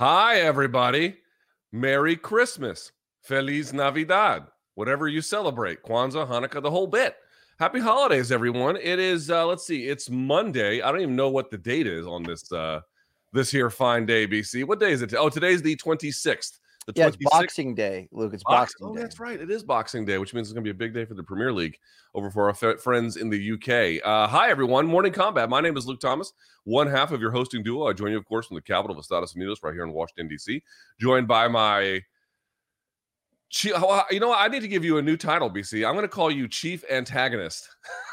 Hi, everybody. Merry Christmas. Feliz Navidad. Whatever you celebrate, Kwanzaa, Hanukkah, the whole bit. Happy holidays, everyone. It is, uh, let's see, it's Monday. I don't even know what the date is on this uh, this here fine day, BC. What day is it? Oh, today's the 26th. The Yeah, it's Boxing Day, Luke. It's Box- Boxing oh, Day. that's right. It is Boxing Day, which means it's going to be a big day for the Premier League over for our f- friends in the UK. Uh, hi, everyone. Morning Kombat. My name is Luke Thomas, one half of your hosting duo. I join you, of course, from the capital of Estados Unidos, right here in Washington, D.C., joined by my. You know. I need to give you a new title, BC. I'm going to call you Chief Antagonist.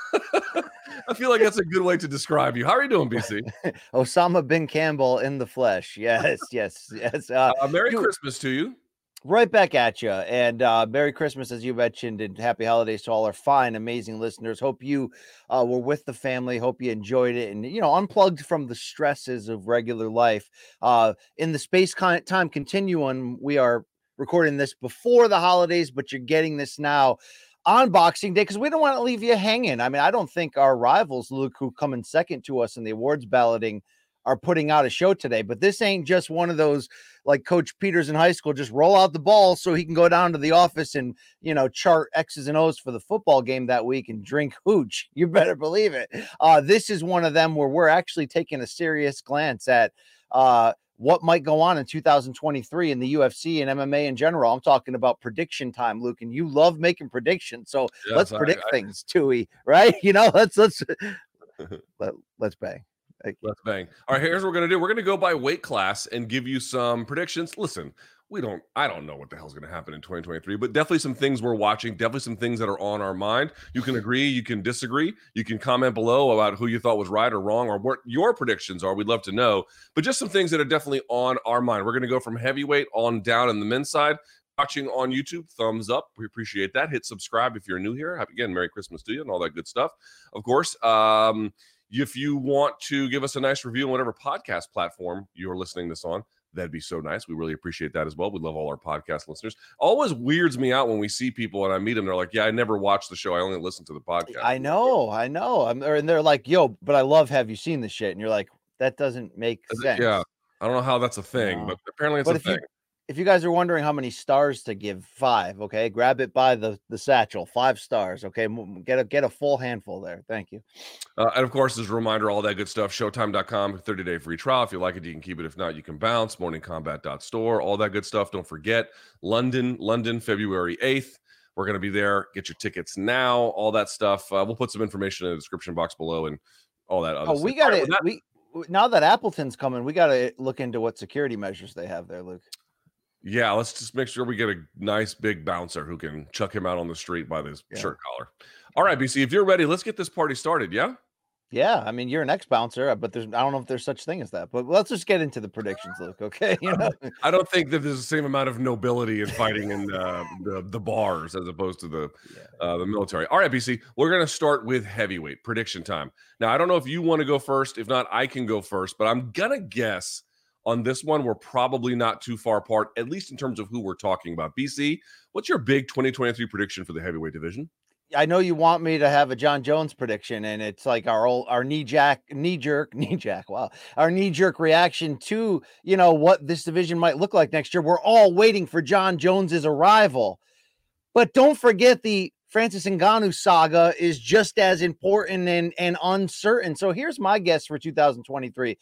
I feel like that's a good way to describe you. How are you doing, BC? Osama bin Campbell in the flesh. Yes, yes, yes. Uh, Uh, Merry dude, Christmas to you. right back at you. And uh, Merry Christmas, as you mentioned, and Happy Holidays to all our fine, amazing listeners. Hope you uh, were with the family. Hope you enjoyed it and, you know, unplugged from the stresses of regular life. Uh, in the space con- time continuum, we are recording this before the holidays, but you're getting this now on Boxing Day because we don't want to leave you hanging. I mean, I don't think our rivals, Luke, who come in second to us in the awards balloting, are putting out a show today. But this ain't just one of those like Coach Peters in high school, just roll out the ball so he can go down to the office and you know chart X's and O's for the football game that week and drink hooch. You better believe it. Uh, this is one of them where we're actually taking a serious glance at uh, what might go on in 2023 in the UFC and MMA in general. I'm talking about prediction time, Luke, and you love making predictions. So let's Yes, I- predict I- things, Tui, right? You know, let's let's let, let's bang. Let's bang. All right, here's what we're gonna do. We're gonna go by weight class and give you some predictions. Listen, we don't. I don't know what the hell's gonna happen in 2023, but definitely some things we're watching. Definitely some things that are on our mind. You can agree, you can disagree. You can comment below about who you thought was right or wrong, or what your predictions are. We'd love to know. But just some things that are definitely on our mind. We're gonna go from heavyweight on down in the men's side. Watching on YouTube, thumbs up. We appreciate that. Hit subscribe if you're new here. Again, Merry Christmas to you and all that good stuff. Of course. Um, if you want to give us a nice review on whatever podcast platform you're listening this on, that'd be so nice. We really appreciate that as well. We love all our podcast listeners. Always weirds me out when we see people and I meet them. They're like, "Yeah, I never watched the show. I only listen to the podcast." I know, I know. I'm, and they're like, "Yo, but I love. Have you seen the shit?" And you're like, "That doesn't make it- sense." Yeah, I don't know how that's a thing, No. but apparently it's a if you thing. If you guys are wondering how many stars to give, five. Okay, grab it by the the satchel. Five stars. Okay, get a get a full handful there. Thank you. Uh, and of course, as a reminder, all that good stuff, showtime.com, 30 day free trial. If you like it, you can keep it. If not, you can bounce. Morningkombat.store, all that good stuff. Don't forget London, London, February 8th. We're going to be there. Get your tickets now, all that stuff. Uh, we'll put some information in the description box below and all that other Oh, stuff. we got right, to that- we now that Appleton's coming, we got to look into what security measures they have there, Luke. Yeah, let's just make sure we get a nice big bouncer who can chuck him out on the street by his Yeah. shirt collar. All right, BC, if you're ready, let's get this party started. Yeah. Yeah, I mean you're an ex bouncer, but there's I don't know if there's such thing as that. But let's just get into the predictions, Luke. Okay, you know, I don't think that there's the same amount of nobility in fighting in uh, the the bars as opposed to the uh, the military. All right, BC, we're gonna start with heavyweight prediction time. Now, I don't know if you want to go first. If not, I can go first. But I'm gonna guess on this one we're probably not too far apart, at least in terms of who we're talking about. BC, what's your big 2023 prediction for the heavyweight division? I know you want me to have a Jon Jones prediction, and it's like our old our knee jack knee jerk knee jack. Wow, our knee jerk reaction to you know what this division might look like next year. We're all waiting for Jon Jones's arrival, but don't forget the Francis Ngannou saga is just as important and, and uncertain. So here's my guess for 2023.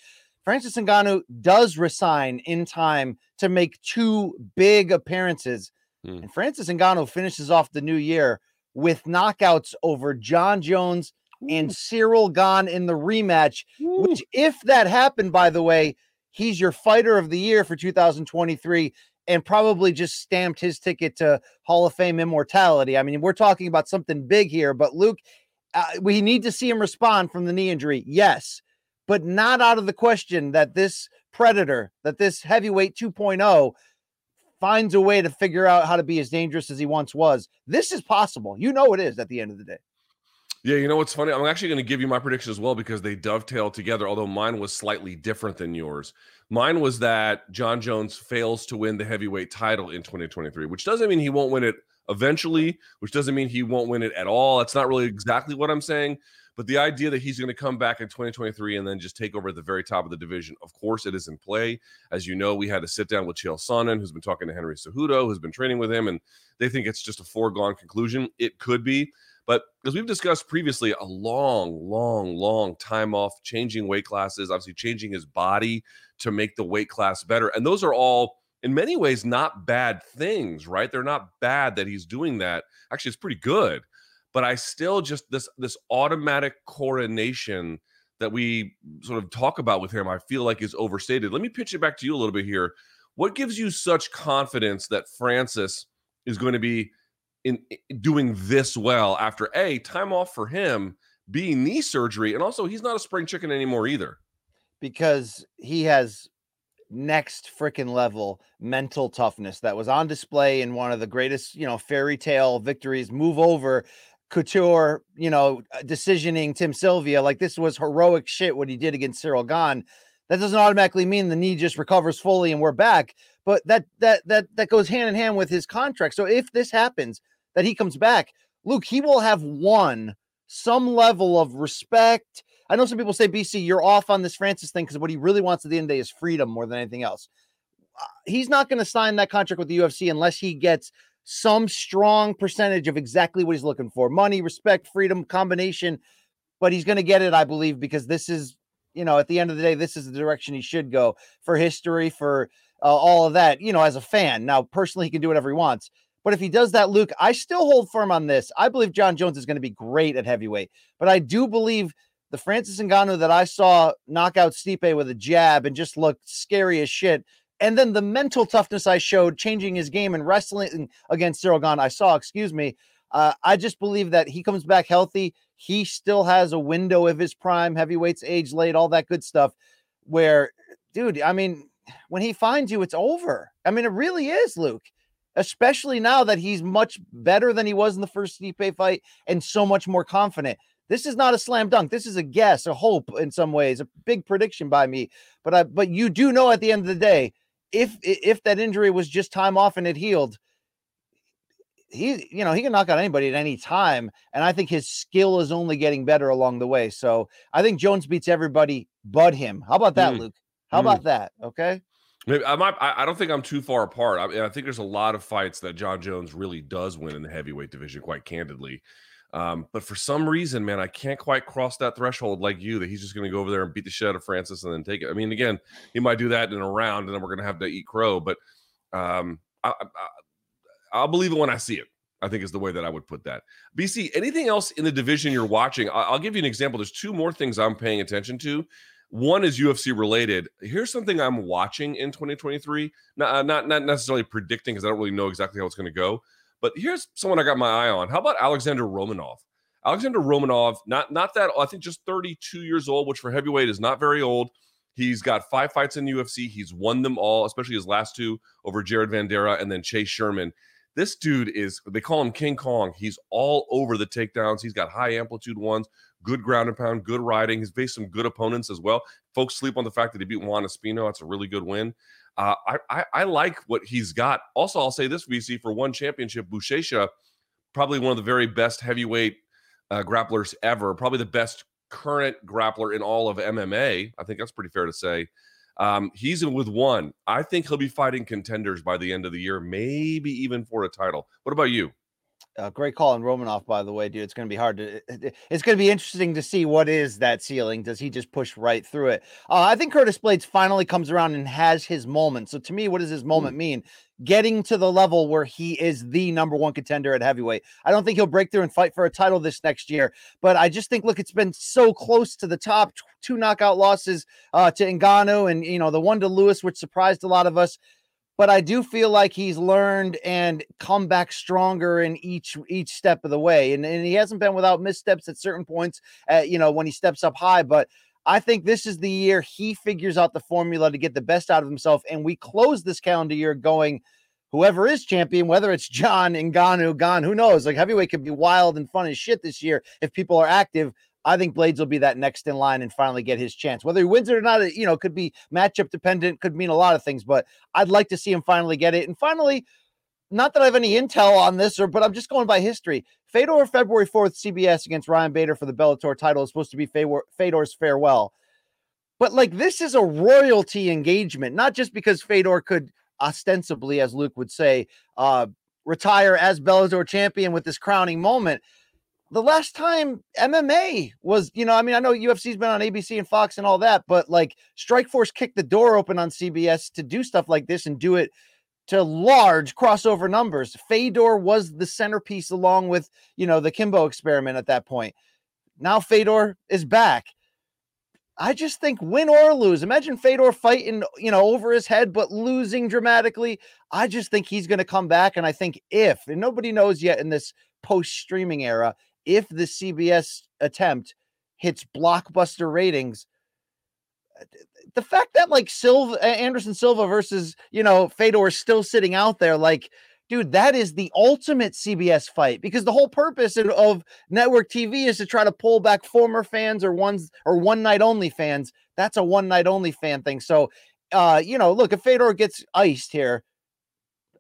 Francis Ngannou does resign in time to make two big appearances. Hmm. And Francis Ngannou finishes off the new year with knockouts over Jon Jones Ooh. and Ciryl Gane in the rematch, Ooh. which, if that happened, by the way, he's your fighter of the year for 2023 and probably just stamped his ticket to Hall of Fame immortality. I mean, we're talking about something big here, but Luke, uh, we need to see him respond from the knee injury. Yes, but not out of the question that this predator, that this heavyweight 2.0 finds a way to figure out how to be as dangerous as he once was. This is possible. You know it is at the end of the day. Yeah, you know what's funny? I'm actually going to give you my prediction as well because they dovetail together, although mine was slightly different than yours. Mine was that Jon Jones fails to win the heavyweight title in 2023, which doesn't mean he won't win it eventually, which doesn't mean he won't win it at all. That's not really exactly what I'm saying. But the idea that he's going to come back in 2023 and then just take over at the very top of the division, of course, it is in play. As you know, we had to sit down with Chael Sonnen, who's been talking to Henry Cejudo, who's been training with him, and they think it's just a foregone conclusion. It could be. But as we've discussed previously, a long, long, long time off, changing weight classes, obviously changing his body to make the weight class better. And those are all, in many ways, not bad things, right? They're not bad that he's doing that. Actually, it's pretty good. But I still just this this automatic coronation that we sort of talk about with him, I feel like is overstated. Let me pitch it back to you a little bit here. What gives you such confidence that Francis is going to be in, in doing this well after a time off for him, b knee surgery, and also he's not a spring chicken anymore either. Because he has next freaking level mental toughness that was on display in one of the greatest, you know, fairy tale victories. Move over Couture, you know, uh, decisioning Tim Sylvia. Like this was heroic shit what he did against Ciryl Gane. That doesn't automatically mean the knee just recovers fully and we're back, but that that that that goes hand in hand with his contract. So if this happens, that he comes back, Luke, he will have won some level of respect. I know some people say, BC, you're off on this Francis thing because what he really wants at the end of the day is freedom more than anything else. Uh, he's not going to sign that contract with the UFC unless he gets some strong percentage of exactly what he's looking for money, respect, freedom, combination. But he's going to get it, I believe, because this is, you know, at the end of the day, this is the direction he should go for history, for uh, all of that, you know, as a fan. Now, personally, he can do whatever he wants. But if he does that, Luke, I still hold firm on this. I believe Jon Jones is going to be great at heavyweight, but I do believe the Francis Ngannou that I saw knock out Stipe with a jab and just looked scary as shit. And then the mental toughness I showed, changing his game and wrestling against Ciryl Gane, I saw, excuse me. Uh, I just believe that he comes back healthy. He still has a window of his prime, heavyweights age late, all that good stuff. Where, dude, I mean, when he finds you, it's over. I mean, it really is, Luke especially now that he's much better than he was in the first Stipe fight and so much more confident. This is not a slam dunk. This is a guess, a hope in some ways, a big prediction by me. But I, but you do know at the end of the day, if if that injury was just time off and it healed, he you know he can knock out anybody at any time, and I think his skill is only getting better along the way. So I think Jones beats everybody but him. How about that, mm. Luke? How mm. about that? Okay. Maybe I might. I don't think I'm too far apart. I, mean, I think there's a lot of fights that Jon Jones really does win in the heavyweight division, quite candidly. Um, but for some reason, man, I can't quite cross that threshold like you that he's just going to go over there and beat the shit out of Francis and then take it. I mean, again, he might do that in a round, and then we're going to have to eat crow. But um, I, I, will believe it when I see it. I think is the way that I would put that. BC, anything else in the division you're watching? I'll give you an example. There's two more things I'm paying attention to one is UFC related. Here's something I'm watching in 2023. Not uh, not, not necessarily predicting because I don't really know exactly how it's going to go. But here's someone I got my eye on. How about Alexander Romanov? Alexander Romanov, not not that I think just 32 years old, which for heavyweight is not very old. He's got five fights in the UFC. He's won them all, especially his last two over Jared Vanderaa and then Chase Sherman. This dude is, they call him King Kong. He's all over the takedowns. He's got high amplitude ones, good ground and pound, good riding. He's faced some good opponents as well. Folks sleep on the fact that he beat Juan Espino. That's a really good win. Uh, I, I, I like what he's got. Also, I'll say this, BC, for one championship, Buchecha, probably one of the very best heavyweight uh, grapplers ever, probably the best current grappler in all of MMA. I think that's pretty fair to say. Um, he's in with one. I think he'll be fighting contenders by the end of the year, maybe even for a title. What about you? Uh, great call on Romanov, by the way, dude. It's going to be hard to. It's going to be interesting to see what is that ceiling. Does he just push right through it? Uh, I think Curtis Blaydes finally comes around and has his moment. So to me, what does his moment mean? Getting to the level where he is the number one contender at heavyweight. I don't think he'll break through and fight for a title this next year, but I just think, look, it's been so close to the top. Two knockout losses uh, to Ngannou, and you know the one to Lewis, which surprised a lot of us but I do feel like he's learned and come back stronger in each each step of the way. And, and he hasn't been without missteps at certain points, at, you know, when he steps up high. But I think this is the year he figures out the formula to get the best out of himself. And we close this calendar year going, whoever is champion, whether it's Jon Ngannou, Gane, who knows? Like heavyweight could be wild and fun as shit this year if people are active. I think Blaydes will be that next in line and finally get his chance. Whether he wins it or not, you know, could be matchup dependent, could mean a lot of things, but I'd like to see him finally get it. And finally, not that I have any intel on this, or but I'm just going by history. Fedor February 4th, CBS against Ryan Bader for the Bellator title is supposed to be Fedor's farewell. But like this is a royalty engagement, not just because Fedor could ostensibly, as Luke would say, uh, retire as Bellator champion with this crowning moment the last time MMA was, you know, I mean, I know UFC's been on ABC and Fox and all that, but like Strikeforce kicked the door open on CBS to do stuff like this and do it to large crossover numbers. Fedor was the centerpiece along with, you know, the Kimbo experiment at that point. Now Fedor is back. I just think win or lose. Imagine Fedor fighting, you know, over his head, but losing dramatically. I just think he's going to come back. And I think if, and nobody knows yet in this post streaming era, if the CBS attempt hits blockbuster ratings, uh, the fact that like Silva Anderson Silva versus you know Fedor is still sitting out there, like, dude, that is the ultimate CBS fight because the whole purpose of network TV is to try to pull back former fans or ones or one night only fans. That's a one night only fan thing. So, uh, you know, look, if Fedor gets iced here,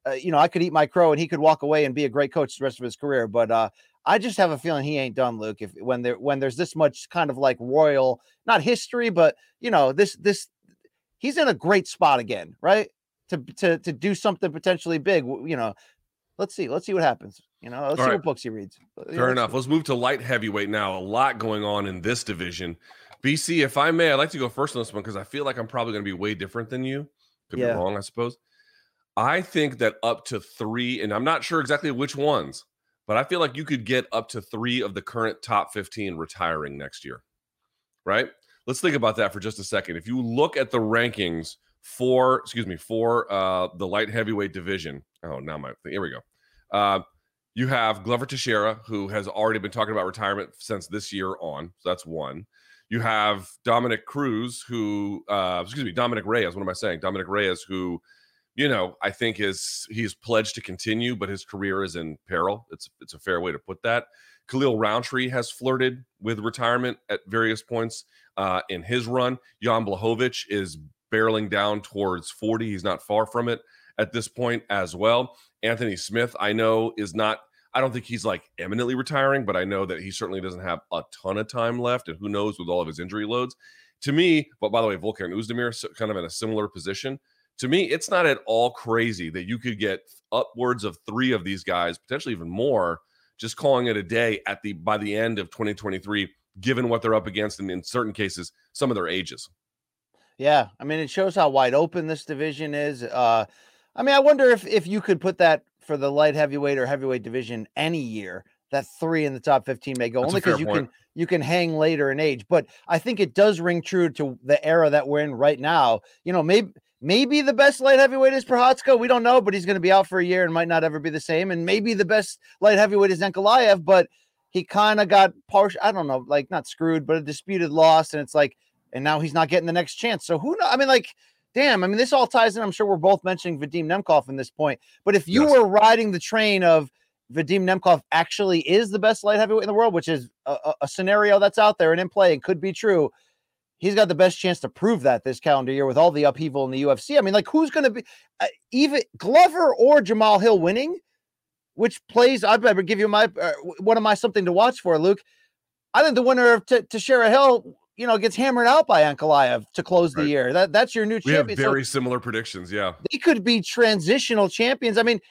uh, you know, I could eat my crow and he could walk away and be a great coach the rest of his career. But uh, I just have a feeling he ain't done, Luke. If when there when there's this much kind of like royal, not history, but you know, this this he's in a great spot again, right? To to to do something potentially big. You know, let's see, let's see what happens. You know, let's All see right. what books he reads. Uh, Fair enough. Let's move to light heavyweight now. A lot going on in this division. BC, if I may, I'd like to go first on this one because I feel like I'm probably going to be way different than you. Could yeah. be wrong, I suppose. I think that up to three, and I'm not sure exactly which ones, but I feel like you could get up to three of the current top 15 retiring next year, right? Let's think about that for just a second. If you look at the rankings for, excuse me, for uh, the light heavyweight division, oh, now my, here we go. Uh, you have Glover Teixeira, who has already been talking about retirement since this year on. So that's one. You have Dominic Cruz, who, uh, excuse me, Dominick Reyes. What am I saying? Dominick Reyes, who you know, I think is he's pledged to continue, but his career is in peril. It's it's a fair way to put that. Khalil Rountree has flirted with retirement at various points uh, in his run. Jan Blachowicz is barreling down towards 40. He's not far from it at this point as well. Anthony Smith, I know, is not. I don't think he's like eminently retiring, but I know that he certainly doesn't have a ton of time left, and who knows with all of his injury loads. To me, but by the way, Volkan Oezdemir kind of in a similar position to me, it's not at all crazy that you could get upwards of three of these guys, potentially even more, just calling it a day at the by the end of 2023, given what they're up against, and in certain cases, some of their ages. Yeah, I mean, it shows how wide open this division is. Uh, I mean, I wonder if if you could put that for the light heavyweight or heavyweight division any year that three in the top 15 may go That's only because you point. can you can hang later in age but i think it does ring true to the era that we're in right now you know maybe Maybe the best light heavyweight is Prochazka. We don't know, but he's going to be out for a year and might not ever be the same. And maybe the best light heavyweight is Ankalaev, but he kind of got partial. I don't know, like not screwed, but a disputed loss. And it's like, and now he's not getting the next chance. So who know? I mean, like, damn. I mean, this all ties in. I'm sure we're both mentioning Vadim Nemkov in this point. But if you yes. were riding the train of Vadim Nemkov actually is the best light heavyweight in the world, which is a, a scenario that's out there and in play and could be true he's got the best chance to prove that this calendar year with all the upheaval in the UFC. I mean, like who's going to be uh, even Glover or Jamahal Hill winning, which plays? I'd better give you my uh, one of my something to watch for, Luke. I think the winner of T- Teixeira Hill, you know, gets hammered out by Ankalaev to close right. the year. That that's your new we champion. Have very so similar predictions. Yeah, they could be transitional champions. I mean,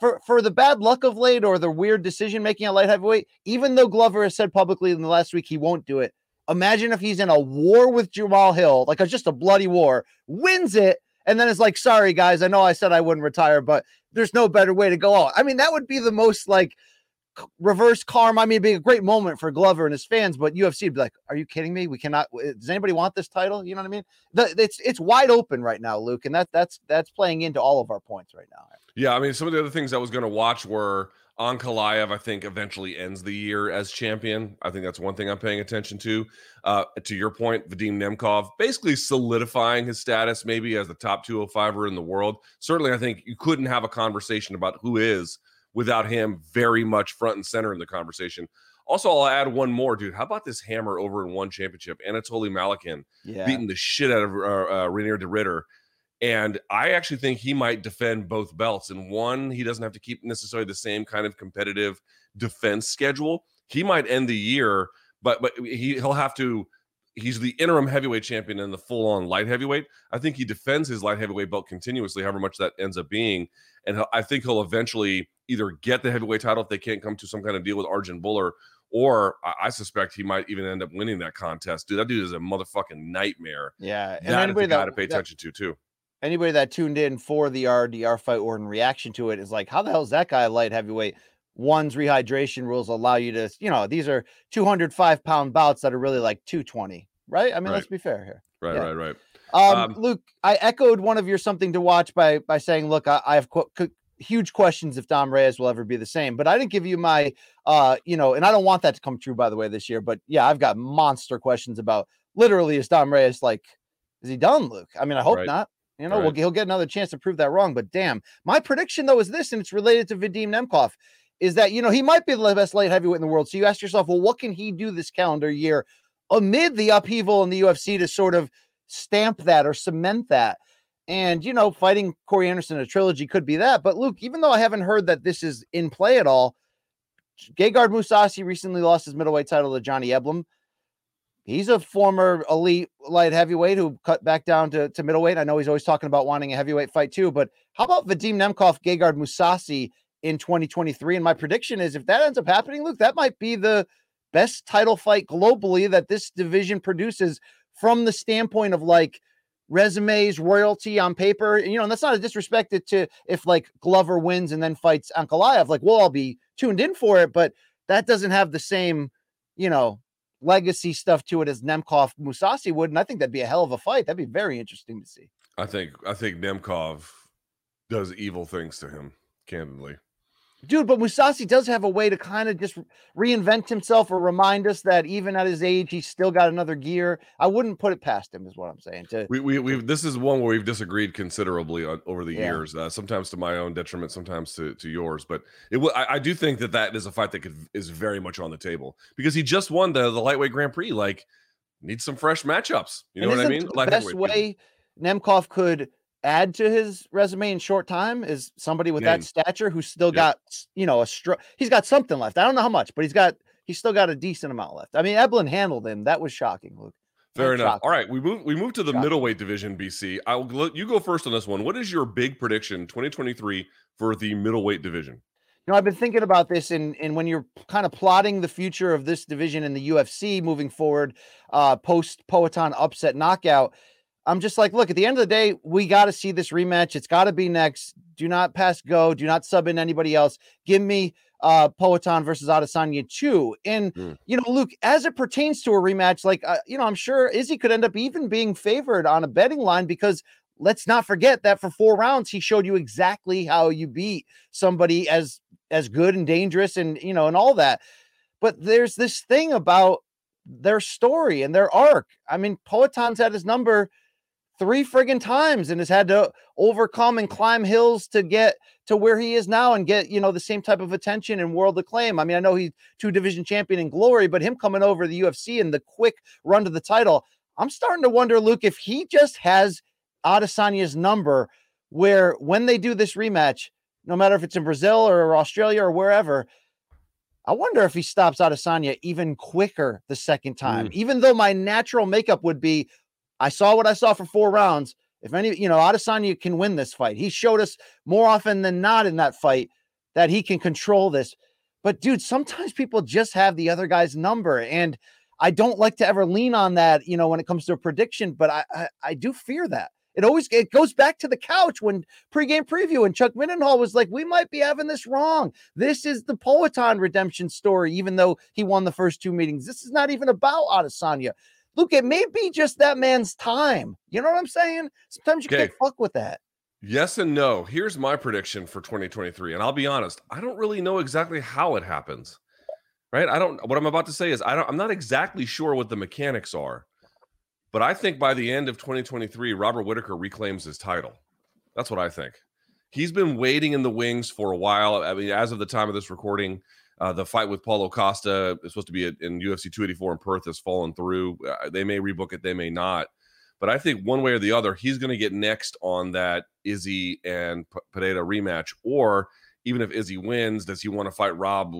for for the bad luck of late or the weird decision making at light heavyweight, even though Glover has said publicly in the last week he won't do it. Imagine if he's in a war with Jamahal Hill, like just a bloody war, wins it, and then it's like, sorry guys, I know I said I wouldn't retire, but there's no better way to go out. I mean, that would be the most like reverse karma. I mean, it'd be a great moment for Glover and his fans, but UFC would be like, "Are you kidding me? We cannot. Does anybody want this title? You know what I mean? The, it's it's wide open right now, Luke, and that that's that's playing into all of our points right now. Yeah, I mean, some of the other things I was going to watch were Ankalaev. I think eventually ends the year as champion. I think that's one thing I'm paying attention to. Uh, to your point, Vadim Nemkov basically solidifying his status maybe as the top 205er in the world. Certainly, I think you couldn't have a conversation about who is without him very much front and center in the conversation. Also, I'll add one more, dude. How about this hammer over in one championship? Anatoly Malykhin yeah. beating the shit out of uh, uh, Reinier de Ridder. And I actually think he might defend both belts. And one, he doesn't have to keep necessarily the same kind of competitive defense schedule. He might end the year, but but he, he'll have to. He's the interim heavyweight champion and the full on light heavyweight. I think he defends his light heavyweight belt continuously, however much that ends up being. And I think he'll eventually either get the heavyweight title if they can't come to some kind of deal with Arjan Bhullar, or I, suspect he might even end up winning that contest. Dude, that dude is a motherfucking nightmare. Yeah, and that is the guy to pay attention to too. Anybody that tuned in for the RDR fight or in reaction to it is like, how the hell is that guy light heavyweight? One's rehydration rules allow you to, you know, these are 205 pound bouts that are really like 220, right? I mean, right. let's be fair here. Right, yeah. right, right. Um, um, Luke, I echoed one of your something to watch by by saying, look, I, I have qu- huge questions if Dom Reyes will ever be the same. But I didn't give you my, uh, you know, and I don't want that to come true, by the way, this year. But yeah, I've got monster questions about literally is Dom Reyes like, is he done, Luke? I mean, I hope right. not. You know, right. we'll, he'll get another chance to prove that wrong. But damn, my prediction though is this, and it's related to Vadim Nemkov, is that you know he might be the best light heavyweight in the world. So you ask yourself, well, what can he do this calendar year amid the upheaval in the UFC to sort of stamp that or cement that? And, you know, fighting Corey Anderson a trilogy could be that. But Luke, even though I haven't heard that this is in play at all, Gegard Mousasi recently lost his middleweight title to Johnny Eblen. He's a former elite light heavyweight who cut back down to, to middleweight. I know he's always talking about wanting a heavyweight fight too, but how about Vadim Nemkov, Gegard Mousasi in 2023? And my prediction is if that ends up happening, Luke, that might be the best title fight globally that this division produces from the standpoint of like – resumes, royalty on paper. You know, and that's not a disrespect to if like Glover wins and then fights Ankalaev. Like we'll all be tuned in for it, but that doesn't have the same, you know, legacy stuff to it as Nemkov Mousasi would. And I think that'd be a hell of a fight. That'd be very interesting to see. I think I think Nemkov does evil things to him, candidly. Dude, but Mousasi does have a way to kind of just reinvent himself or remind us that even at his age, he's still got another gear. I wouldn't put it past him, is what I'm saying. To we we we this is one where we've disagreed considerably on, over the yeah. years. Uh, sometimes to my own detriment, sometimes to to yours. But it I, do think that that is a fight that could is very much on the table because he just won the the lightweight Grand Prix. Like, needs some fresh matchups. You know what I mean? The best way Nemkov could add to his resume in short time is somebody with that stature who's still got you know a str- he's got something left. I don't know how much, but he's got he's still got a decent amount left. I mean, Eblen handled him. That was shocking, Luke. Fair enough. Shocking. All right, we move we move to the shocking. middleweight division. BC, I'll you go first on this one. What is your big prediction 2023 for the middleweight division? You know, I've been thinking about this, and and when you're kind of plotting the future of this division in the UFC moving forward, uh, post Poatan upset knockout I'm just like, look, at the end of the day, we got to see this rematch. It's got to be next. Do not pass go. Do not sub in anybody else. Give me uh Poatan versus Adesanya 2. And mm. you know, Luke, as it pertains to a rematch, like uh, you know, I'm sure Izzy could end up even being favored on a betting line because let's not forget that for four rounds he showed you exactly how you beat somebody as as good and dangerous and you know and all that. But there's this thing about their story and their arc. I mean, Poatan's had his number three friggin' times and has had to overcome and climb hills to get to where he is now and get you know the same type of attention and world acclaim. I mean, I know he's two division champion in glory, but him coming over the UFC and the quick run to the title, I'm starting to wonder, Luke, if he just has Adesanya's number, where when they do this rematch, no matter if it's in Brazil or Australia or wherever. I wonder if he stops Adesanya even quicker the second time, mm. even though my natural makeup would be I saw what I saw for four rounds. If any, you know, Adesanya can win this fight. He showed us more often than not in that fight that he can control this. But dude, sometimes people just have the other guy's number. And I don't like to ever lean on that, you know, when it comes to a prediction, but I, I, I do fear that. It always it goes back to the couch when pregame preview and Chuck Mindenhall was like, "We might be having this wrong. This is the Poatan redemption story, even though he won the first two meetings. This is not even about Adesanya. Look, it may be just that man's time. You know what I'm saying? Sometimes you Okay. can't fuck with that. Yes and no. Here's my prediction for 2023. And I'll be honest, I don't really know exactly how it happens. Right? I don't what I'm about to say is I don't I'm not exactly sure what the mechanics are. But I think by the end of 2023, Robert Whitaker reclaims his title. That's what I think. He's been waiting in the wings for a while. I mean, as of the time of this recording, uh, the fight with Paulo Costa is supposed to be in UFC 284 in Perth has fallen through. Uh, they may rebook it, they may not. But I think one way or the other, he's going to get next on that Izzy and P- Pineda rematch. Or even if Izzy wins, does he want to fight Rob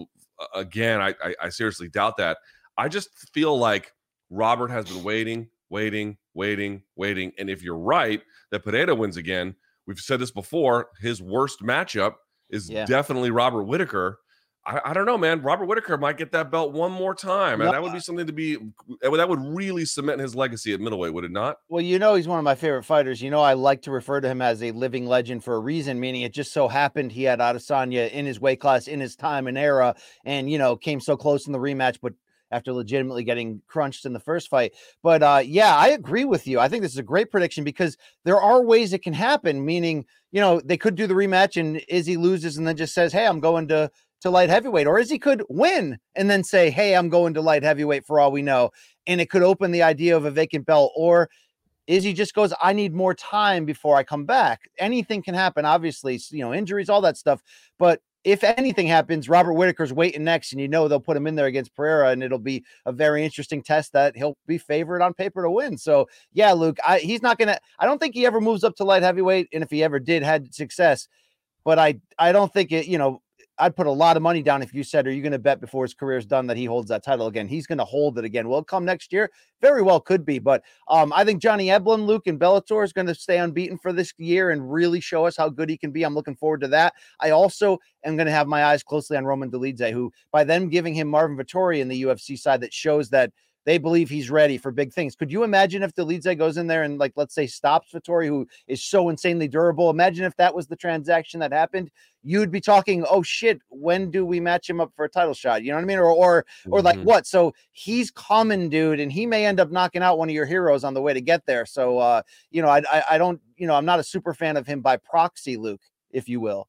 again? I, I, I seriously doubt that. I just feel like Robert has been waiting, waiting, waiting, waiting. And if you're right that Pineda wins again, we've said this before, his worst matchup is Yeah. definitely Robert Whitaker. I, I don't know, man. Robert Whitaker might get that belt one more time, and No, that would be something to be. That would really cement his legacy at middleweight, would it not? Well, you know, he's one of my favorite fighters. You know, I like to refer to him as a living legend for a reason, meaning it just so happened he had Adesanya in his weight class, in his time and era, and, you know, came so close in the rematch, but after legitimately getting crunched in the first fight. But uh, yeah, I agree with you. I think this is a great prediction because there are ways it can happen, meaning, you know, they could do the rematch and Izzy loses and then just says, Hey, I'm going to to light heavyweight, or Izzy could win and then say, Hey, I'm going to light heavyweight for all we know. And it could open the idea of a vacant belt, or Izzy just goes, I need more time before I come back. Anything can happen, obviously, you know, injuries, all that stuff. But if anything happens, Robert Whitaker's waiting next, and you know they'll put him in there against Pereira, and it'll be a very interesting test that he'll be favored on paper to win. So yeah, Luke, I, he's not gonna. I don't think he ever moves up to light heavyweight, and if he ever did, had success. But I, I don't think it. You know, I'd put a lot of money down if you said, "Are you going to bet before his career is done that he holds that title again?" He's going to hold it again. Will it come next year? Very well, could be. But um, I think Johnny Eblen, Luke, and Bellator is going to stay unbeaten for this year and really show us how good he can be. I'm looking forward to that. I also am going to have my eyes closely on Roman Dolidze, who by them giving him Marvin Vettori in the UFC side, that shows that they believe he's ready for big things. Could you imagine if Dolidze goes in there and, like, let's say, stops Vettori, who is so insanely durable? Imagine if that was the transaction that happened. You'd be talking, oh shit, when do we match him up for a title shot? You know what I mean? Or, or, or like Mhm. what? So he's common, dude, and he may end up knocking out one of your heroes on the way to get there. So, uh, you know, I, I, I don't, you know, I'm not a super fan of him by proxy, Luke, if you will.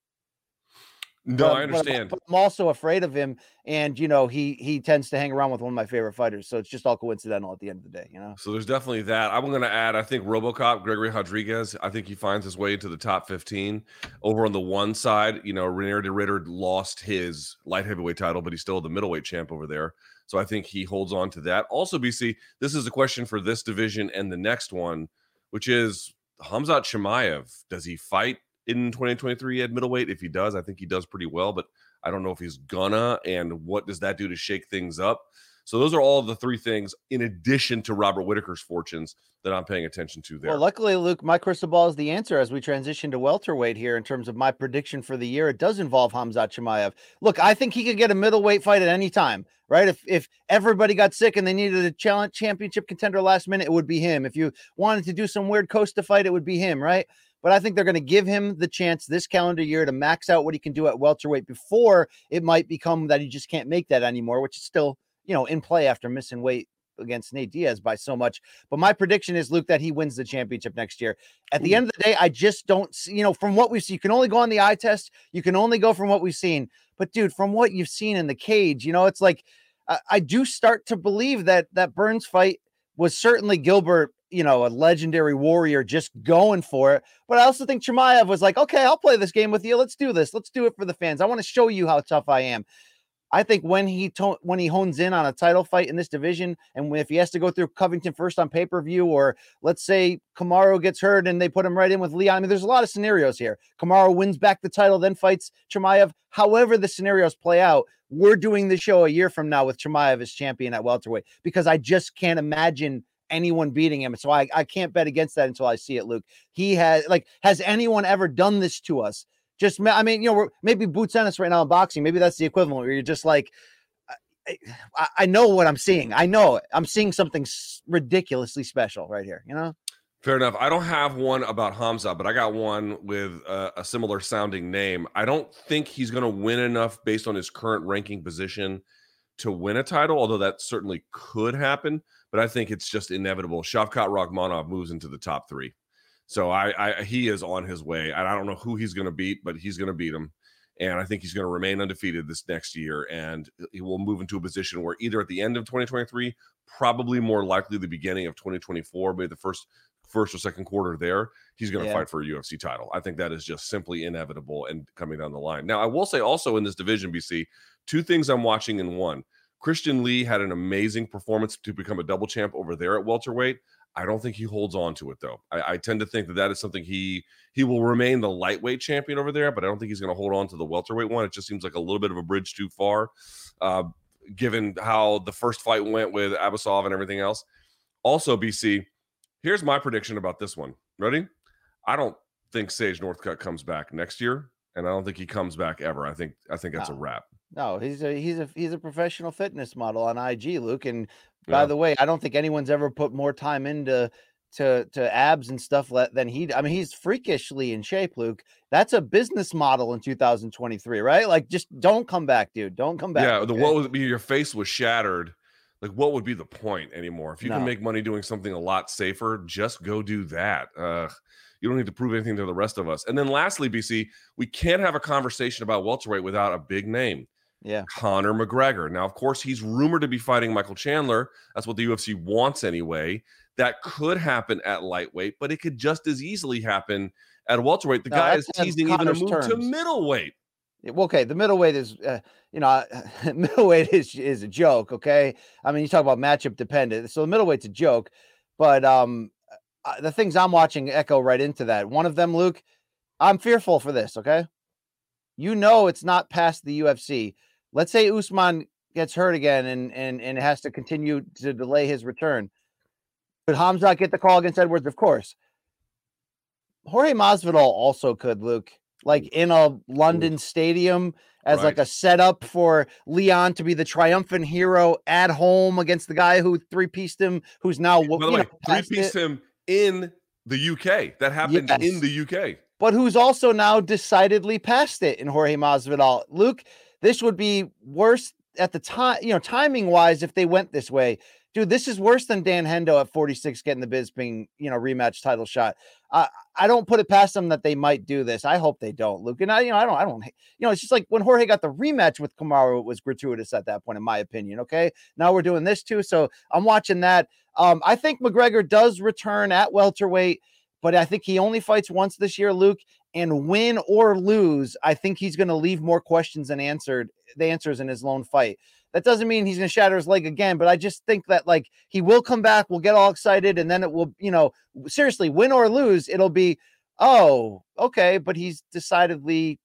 No, But- I understand. But I'm also afraid of him, and you know, he he tends to hang around with one of my favorite fighters. So it's just all coincidental at the end of the day, you know. So there's definitely that. I'm going to add, I think RoboCop, Gregory Rodrigues, I think he finds his way into the top 15. Over on the one side, you know, Reinier de Ridder lost his light heavyweight title, but he's still the middleweight champ over there. So I think he holds on to that. Also, BC, this is a question for this division and the next one, which is Hamzat Chimaev. Does he fight in 2023 at middleweight? If he does, I think he does pretty well, but I don't know if he's gonna. And what does that do to shake things up? So those are all the three things in addition to Robert Whitaker's fortunes that I'm paying attention to there. Well, luckily, Luke, my crystal ball is the answer as we transition to welterweight here in terms of my prediction for the year. It does involve Hamzat Chimaev. Look, I think he could get a middleweight fight at any time, right? If if everybody got sick and they needed a challenge championship contender last minute, it would be him. If you wanted to do some weird Costa fight, it would be him, right? But I think they're going to give him the chance this calendar year to max out what he can do at welterweight before it might become that he just can't make that anymore, which is still, you know, in play after missing weight against Nate Diaz by so much. But my prediction is, Luke, that he wins the championship next year. At the end of the day, I just don't see, you know, from what we've seen, you can only go on the eye test. You can only go from what we've seen. But dude, from what you've seen in the cage, you know, it's like I, I do start to believe that that Burns fight was certainly Gilbert, you know, a legendary warrior just going for it. But I also think Chimaev was like, okay, I'll play this game with you. Let's do this. Let's do it for the fans. I want to show you how tough I am. I think when he to- when he hones in on a title fight in this division, and if he has to go through Covington first on pay per view, or let's say Kamaru gets hurt and they put him right in with Leon. I mean, there's a lot of scenarios here. Kamaru wins back the title, then fights Chimaev. However, the scenarios play out, we're doing the show a year from now with Chimaev as champion at welterweight because I just can't imagine anyone beating him. So I, I can't bet against that until I see it, Luke. He has like, has anyone ever done this to us? Just, I mean, you know, maybe Boots on Ennis right now in boxing. Maybe that's the equivalent where you're just like, uh, I, I know what I'm seeing. I know it. I'm seeing something ridiculously special right here, you know? Fair enough. I don't have one about Hamza, but I got one with a similar sounding name. I don't think he's going to win enough based on his current ranking position to win a title, although that certainly could happen. But I think it's just inevitable. Shavkat Rakhmonov moves into the top three. So I, I he is on his way. And I don't know who he's going to beat, but he's going to beat him. And I think he's going to remain undefeated this next year. And he will move into a position where either at the end of 2023, probably more likely the beginning of 2024, maybe the first first or second quarter there, he's going to yeah. fight for a UFC title. I think that is just simply inevitable and coming down the line. Now, I will say also in this division, BC, two things I'm watching in one. Christian Lee had an amazing performance to become a double champ over there at welterweight. I don't think he holds on to it though. I, I, tend to think that that is something he he will remain the lightweight champion over there, but I don't think he's going to hold on to the welterweight one. It just seems like a little bit of a bridge too far, uh, given how the first fight went with Abbasov and everything else. Also, BC, Here's my prediction about this one. Ready? I don't think Sage Northcutt comes back next year, and I don't think he comes back ever. I think I think that's no. a wrap. No, he's a he's a he's a professional fitness model on IG, Luke. And by yeah. the way, I don't think anyone's ever put more time into to to abs and stuff than he. I mean, he's freakishly in shape, Luke. That's a business model in 2023, right? Like, just don't come back, dude. Don't come back. Yeah, okay? the what would be your face was shattered like what would be the point anymore if you no. can make money doing something a lot safer just go do that uh, you don't need to prove anything to the rest of us and then lastly bc we can't have a conversation about welterweight without a big name yeah conor mcgregor now of course he's rumored to be fighting michael chandler that's what the ufc wants anyway that could happen at lightweight but it could just as easily happen at welterweight the no, guy is teasing even a move terms. to middleweight okay, the middleweight is, uh, you know, middleweight is is a joke. Okay, I mean, you talk about matchup dependent, so the middleweight's a joke. But um, uh, the things I'm watching echo right into that. One of them, Luke, I'm fearful for this. Okay, you know, it's not past the UFC. Let's say Usman gets hurt again and and and has to continue to delay his return. Could Hamzat get the call against Edwards? Of course. Jorge Masvidal also could, Luke like in a London stadium as right. like a setup for Leon to be the triumphant hero at home against the guy who three pieced him, who's now By the way, three pieced him in the UK. That happened yes. in the UK. But who's also now decidedly past it in Jorge Masvidal. Luke, this would be worse at the time, you know, timing wise, if they went this way. Dude, this is worse than Dan Hendo at 46 getting the Bisping, you know, rematch title shot. I I don't put it past them that they might do this. I hope they don't, Luke. And I, you know, I don't, I don't, you know, it's just like when Jorge got the rematch with Kamaru, it was gratuitous at that point, in my opinion. Okay. Now we're doing this too. So I'm watching that. Um, I think McGregor does return at welterweight, but I think he only fights once this year, Luke. And win or lose, I think he's going to leave more questions than answered the answers in his lone fight. That doesn't mean he's going to shatter his leg again, but I just think that like he will come back, we'll get all excited, and then it will, you know, seriously, win or lose, it'll be, oh, okay, but he's decidedly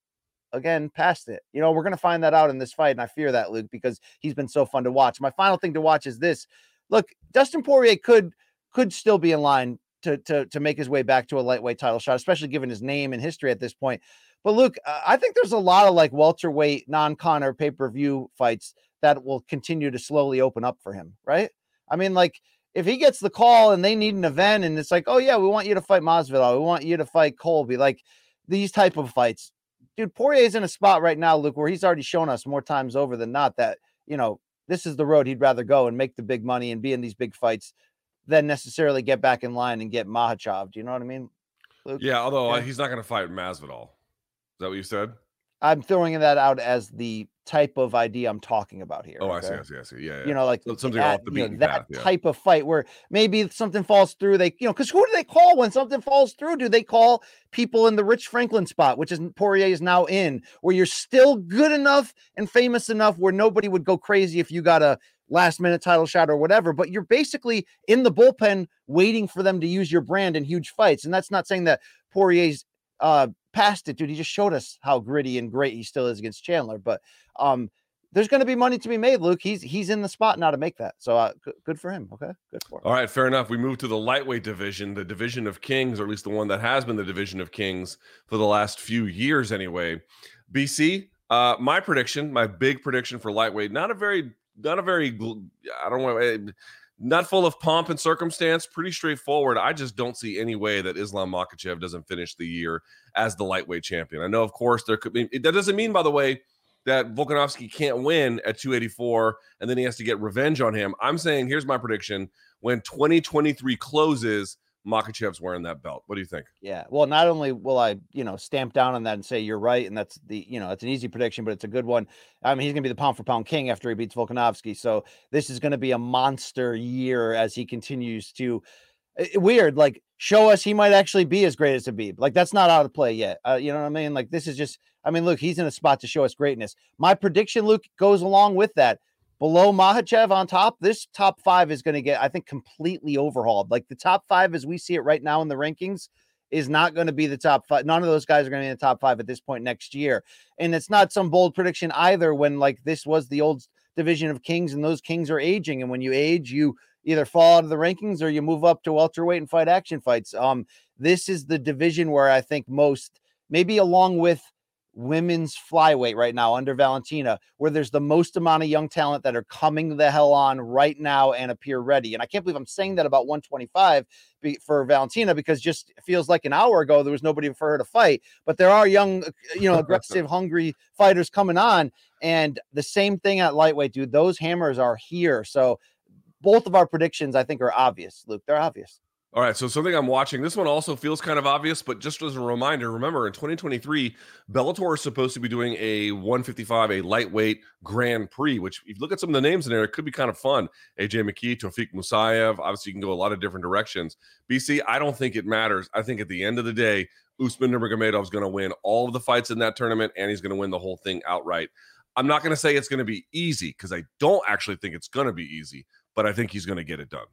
again past it. You know, we're going to find that out in this fight, and I fear that, Luke, because he's been so fun to watch. My final thing to watch is this. Look, Dustin Poirier could could still be in line to to to make his way back to a lightweight title shot, especially given his name and history at this point. But look, uh, I think there's a lot of like welterweight non-Conor pay-per-view fights that will continue to slowly open up for him, right? I mean, like if he gets the call and they need an event and it's like, oh yeah, we want you to fight Masvidal, we want you to fight Colby, like these type of fights, dude. Poirier's in a spot right now, Luke, where he's already shown us more times over than not that you know this is the road he'd rather go and make the big money and be in these big fights than necessarily get back in line and get Makhachev. Do you know what I mean? Luke? Yeah, although uh, yeah. he's not going to fight Masvidal. Is that what you said? I'm throwing that out as the type of idea I'm talking about here. Oh, okay? I see, I see, I see. Yeah, yeah. You know, like so something at, off the beaten you know, path, that yeah. type of fight where maybe something falls through. They, you know, because who do they call when something falls through? Do they call people in the Rich Franklin spot, which is Poirier is now in, where you're still good enough and famous enough where nobody would go crazy if you got a last minute title shot or whatever, but you're basically in the bullpen waiting for them to use your brand in huge fights. And that's not saying that Poirier's uh past it, dude. He just showed us how gritty and great he still is against Chandler. But um, there's going to be money to be made, Luke. He's he's in the spot now to make that. So uh, good, good for him. Okay, good for him. All right, fair enough. We move to the lightweight division, the division of kings, or at least the one that has been the division of kings for the last few years, anyway. BC, uh, my prediction, my big prediction for lightweight, not a very, not a very, I don't want, eh, not full of pomp and circumstance, pretty straightforward. I just don't see any way that Islam Makhachev doesn't finish the year as the lightweight champion. I know, of course, there could be. That doesn't mean, by the way that Volkanovski can't win at 284 and then he has to get revenge on him. I'm saying here's my prediction when 2023 closes, Makhachev's wearing that belt. What do you think? Yeah. Well, not only will I, you know, stamp down on that and say you're right, and that's the, you know, it's an easy prediction, but it's a good one. I mean, he's going to be the pound for pound king after he beats Volkanovski. So this is going to be a monster year as he continues to. Weird, like show us he might actually be as great as Khabib. Like that's not out of play yet. Uh, you know what I mean? Like this is just I mean, look, he's in a spot to show us greatness. My prediction, Luke, goes along with that. Below Makhachev on top, this top five is going to get, I think, completely overhauled. Like the top five as we see it right now in the rankings is not going to be the top five. None of those guys are going to be in the top five at this point next year. And it's not some bold prediction either when like this was the old division of kings and those kings are aging. And when you age, you either fall out of the rankings or you move up to welterweight and fight action fights. Um, this is the division where I think most, maybe along with women's flyweight right now under Valentina, where there's the most amount of young talent that are coming the hell on right now and appear ready. And I can't believe I'm saying that about 125 for Valentina because just feels like an hour ago there was nobody for her to fight. But there are young, uh, you know, aggressive, hungry fighters coming on. And the same thing at lightweight, dude. Those hammers are here. So both of our predictions, I think, are obvious, Luke. They're obvious. All right, so something I'm watching. This one also feels kind of obvious, but just as a reminder, remember in 2023, Bellator is supposed to be doing a 155, a lightweight Grand Prix. Which, if you look at some of the names in there, it could be kind of fun. AJ McKee, Tofiq Musayev. Obviously, you can go a lot of different directions. BC, I don't think it matters. I think at the end of the day, Usman Nurmagomedov is going to win all of the fights in that tournament, and he's going to win the whole thing outright. I'm not going to say it's going to be easy because I don't actually think it's going to be easy, but I think he's going to get it done.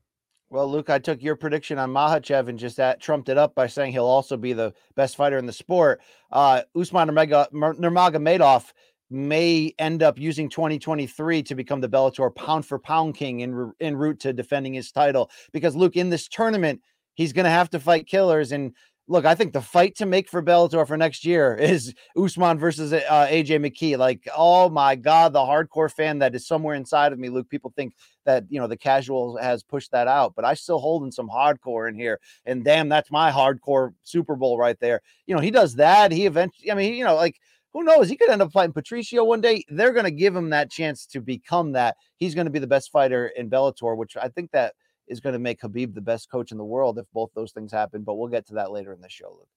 Well, Luke, I took your prediction on Makhachev and just that trumped it up by saying he'll also be the best fighter in the sport. Uh, Usman Nurmagomedov may end up using 2023 to become the Bellator pound for pound king in en route to defending his title. Because Luke, in this tournament, he's going to have to fight killers, and look, I think the fight to make for Bellator for next year is Usman versus uh, AJ McKee. Like, oh my God, the hardcore fan that is somewhere inside of me, Luke. People think that you know the casual has pushed that out, but I still holding some hardcore in here. And damn, that's my hardcore Super Bowl right there. You know, he does that. He eventually, I mean, you know, like who knows? He could end up fighting Patricio one day. They're going to give him that chance to become that. He's going to be the best fighter in Bellator, which I think that is going to make Khabib the best coach in the world if both those things happen. But we'll get to that later in the show, Luke.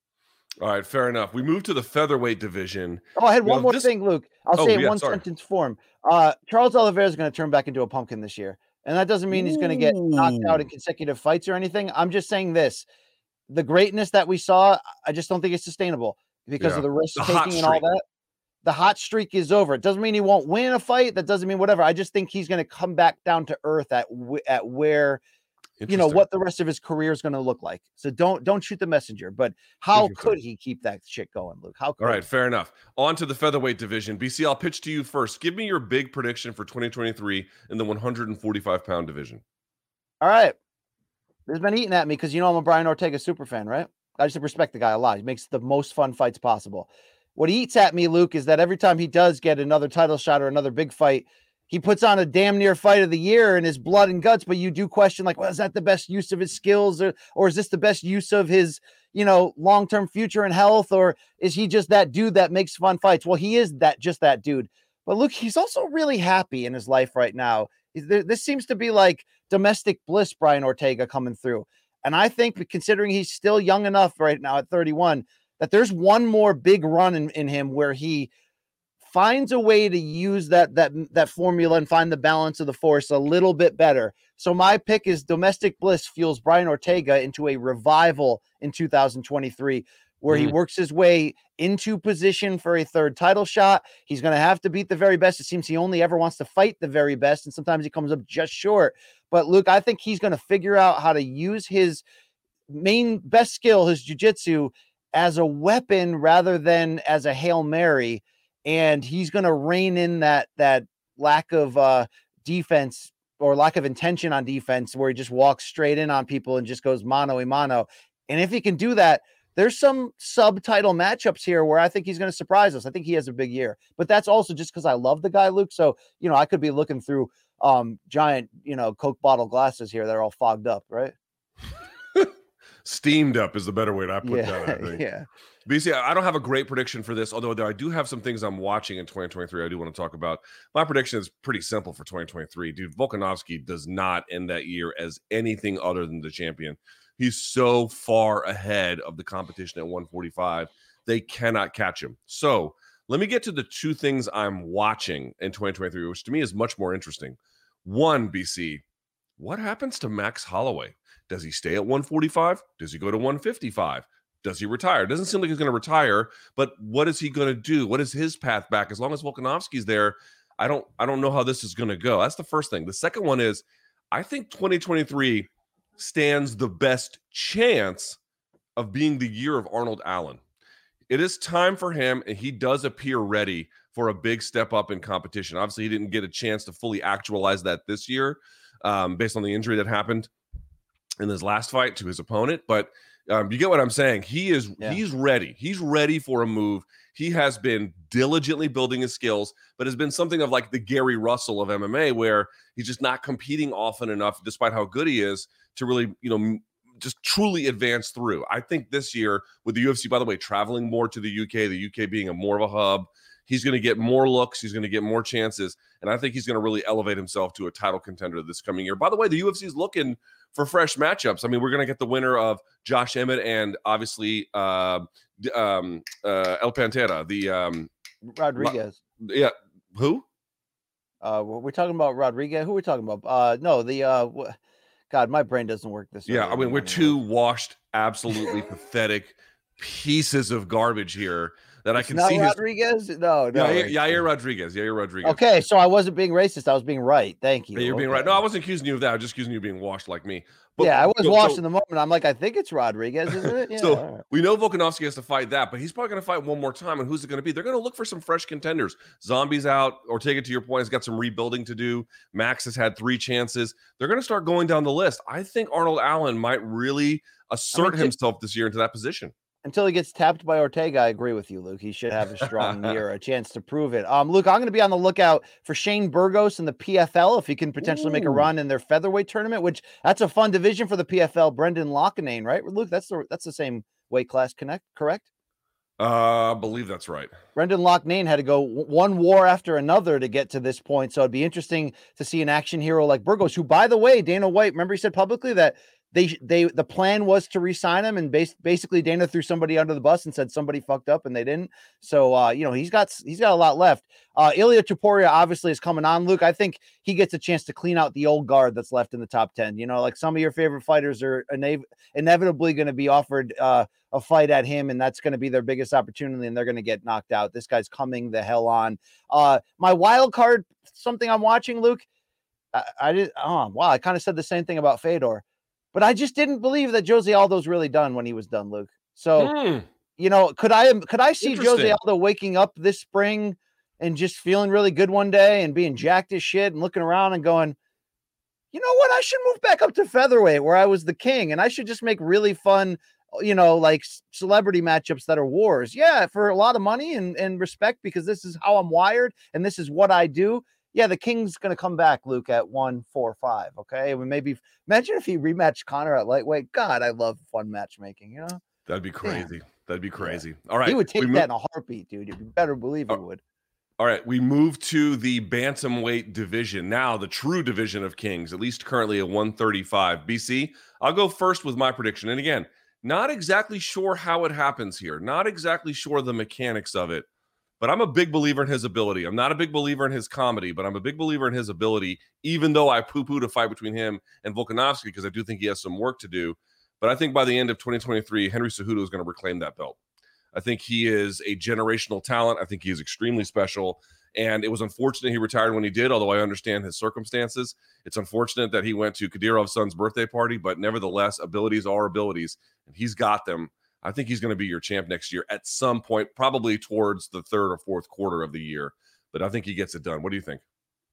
All right, fair enough. We move to the featherweight division. Oh, I had one more this... thing, Luke. I'll oh, say it yeah, one sorry. sentence form. Uh, Charles Oliveira is going to turn back into a pumpkin this year. And that doesn't mean he's going to get knocked out in consecutive fights or anything. I'm just saying this the greatness that we saw, I just don't think it's sustainable because yeah. of the risk taking and all that. The hot streak is over. It doesn't mean he won't win a fight. That doesn't mean whatever. I just think he's going to come back down to earth at at where you know what the rest of his career is going to look like. So don't don't shoot the messenger. But how could he keep that shit going, Luke? How? Could all right, fair enough. On to the featherweight division. BC, I'll pitch to you first. Give me your big prediction for 2023 in the 145 pound division. All right. He's been eating at me because you know I'm a Brian Ortega super fan, right? I just respect the guy a lot. He makes the most fun fights possible. What he eats at me, Luke, is that every time he does get another title shot or another big fight, he puts on a damn near fight of the year in his blood and guts, but you do question like, well, is that the best use of his skills, or or is this the best use of his, you know, long term future and health, or is he just that dude that makes fun fights? Well, he is that just that dude. But look, he's also really happy in his life right now. This seems to be like domestic bliss, Brian Ortega coming through. And I think, considering he's still young enough right now at 31, that there's one more big run in, in him where he finds a way to use that that that formula and find the balance of the force a little bit better. So my pick is Domestic Bliss fuels Brian Ortega into a revival in 2023 where mm. he works his way into position for a third title shot. He's going to have to beat the very best. It seems he only ever wants to fight the very best and sometimes he comes up just short. But Luke, I think he's going to figure out how to use his main best skill, his jiu-jitsu as a weapon rather than as a Hail Mary and he's going to rein in that that lack of uh, defense or lack of intention on defense, where he just walks straight in on people and just goes mano a mano. And if he can do that, there's some subtitle matchups here where I think he's going to surprise us. I think he has a big year, but that's also just because I love the guy, Luke. So you know, I could be looking through um giant, you know, Coke bottle glasses here that are all fogged up, right? Steamed up is the better way to put yeah, that. I think. yeah. BC, I don't have a great prediction for this, although I do have some things I'm watching in 2023 I do want to talk about. My prediction is pretty simple for 2023. Dude, Volkanovski does not end that year as anything other than the champion. He's so far ahead of the competition at 145. They cannot catch him. So let me get to the two things I'm watching in 2023, which to me is much more interesting. One, BC, what happens to Max Holloway? Does he stay at 145? Does he go to 155? Does he retire? Doesn't seem like he's going to retire, but what is he going to do? What is his path back? As long as Volkanovski's there, I don't I don't know how this is going to go. That's the first thing. The second one is I think 2023 stands the best chance of being the year of Arnold Allen. It is time for him, and he does appear ready for a big step up in competition. Obviously, he didn't get a chance to fully actualize that this year um, based on the injury that happened in his last fight to his opponent. But um, you get what I'm saying? He is yeah. he's ready. He's ready for a move. He has been diligently building his skills, but has been something of like the Gary Russell of MMA, where he's just not competing often enough, despite how good he is, to really you know just truly advance through. I think this year with the UFC, by the way, traveling more to the UK, the UK being a more of a hub, he's going to get more looks, he's going to get more chances, and I think he's going to really elevate himself to a title contender this coming year. By the way, the UFC is looking for fresh matchups. I mean, we're going to get the winner of Josh Emmett and obviously uh, um, uh, El Pantera, the um, Rodriguez. yeah, who? Uh, we're talking about Rodriguez. Who are we talking about? Uh, no, the uh, God, my brain doesn't work this. Yeah, I mean, we're two washed, absolutely pathetic pieces of garbage here that it's I can not see. Rodriguez? His... No, no. Yair, Yair Rodriguez. Yair Rodriguez. Okay, so I wasn't being racist. I was being right. Thank you. Yeah, you're okay. being right. No, I wasn't accusing you of that. I was just accusing you of being washed like me. But, yeah, I was so, washed so, in the moment. I'm like, I think it's Rodriguez, isn't it? Yeah, so right. we know Volkanovski has to fight that, but he's probably going to fight one more time. And who's it going to be? They're going to look for some fresh contenders. Zombies out. Ortega, to your point, has got some rebuilding to do. Max has had three chances. They're going to start going down the list. I think Arnold Allen might really assert I mean, himself this year into that position until he gets tapped by Ortega, I agree with you, Luke. He should have a strong year, a chance to prove it. Um, Luke, I'm going to be on the lookout for Shane Burgos in the PFL if he can potentially Ooh. make a run in their featherweight tournament, which that's a fun division for the PFL. Brendan Loughnane, right? Luke, that's the that's the same weight class connect, correct? Uh, I believe that's right. Brendan Loughnane had to go one war after another to get to this point. So it'd be interesting to see an action hero like Burgos, who, by the way, Dana White, remember he said publicly that they they the plan was to re-sign him and bas- basically Dana threw somebody under the bus and said somebody fucked up and they didn't. So uh, you know, he's got he's got a lot left. Uh Ilia Topuria obviously is coming on, Luke. I think he gets a chance to clean out the old guard that's left in the top 10. You know, like some of your favorite fighters are inev- inevitably going to be offered uh, a fight at him and that's going to be their biggest opportunity and they're going to get knocked out. This guy's coming the hell on. Uh my wild card something I'm watching, Luke. I, I did oh wow, I kind of said the same thing about Fedor but I just didn't believe that Jose Aldo's really done when he was done, Luke. So, mm. you know, could I could I see Jose Aldo waking up this spring and just feeling really good one day and being jacked as shit and looking around and going, you know what? I should move back up to featherweight where I was the king, and I should just make really fun, you know, like celebrity matchups that are wars. Yeah, for a lot of money and and respect because this is how I'm wired and this is what I do yeah, the King's going to come back, Luke, at one, four, five. Okay. And maybe imagine if he rematched Conor at lightweight. God, I love fun matchmaking, you know? That'd be crazy. Damn. That'd be crazy. Yeah. All right. He would take that move- in a heartbeat, dude. You better believe he oh, would. All right, we move to the bantamweight division. Now, the true division of kings, at least currently at 135. BC, I'll go first with my prediction. And again, not exactly sure how it happens here, not exactly sure the mechanics of it. But I'm a big believer in his ability. I'm not a big believer in his comedy, but I'm a big believer in his ability, even though I poo poo the fight between him and Volkanovski because I do think he has some work to do. But I think by the end of 2023, Henry Cejudo is going to reclaim that belt. I think he is a generational talent. I think he is extremely special. And it was unfortunate he retired when he did, although I understand his circumstances. It's unfortunate that he went to Kadyrov's son's birthday party, but nevertheless, abilities are abilities, and he's got them. I think he's going to be your champ next year at some point, probably towards the third or fourth quarter of the year. But I think he gets it done. What do you think?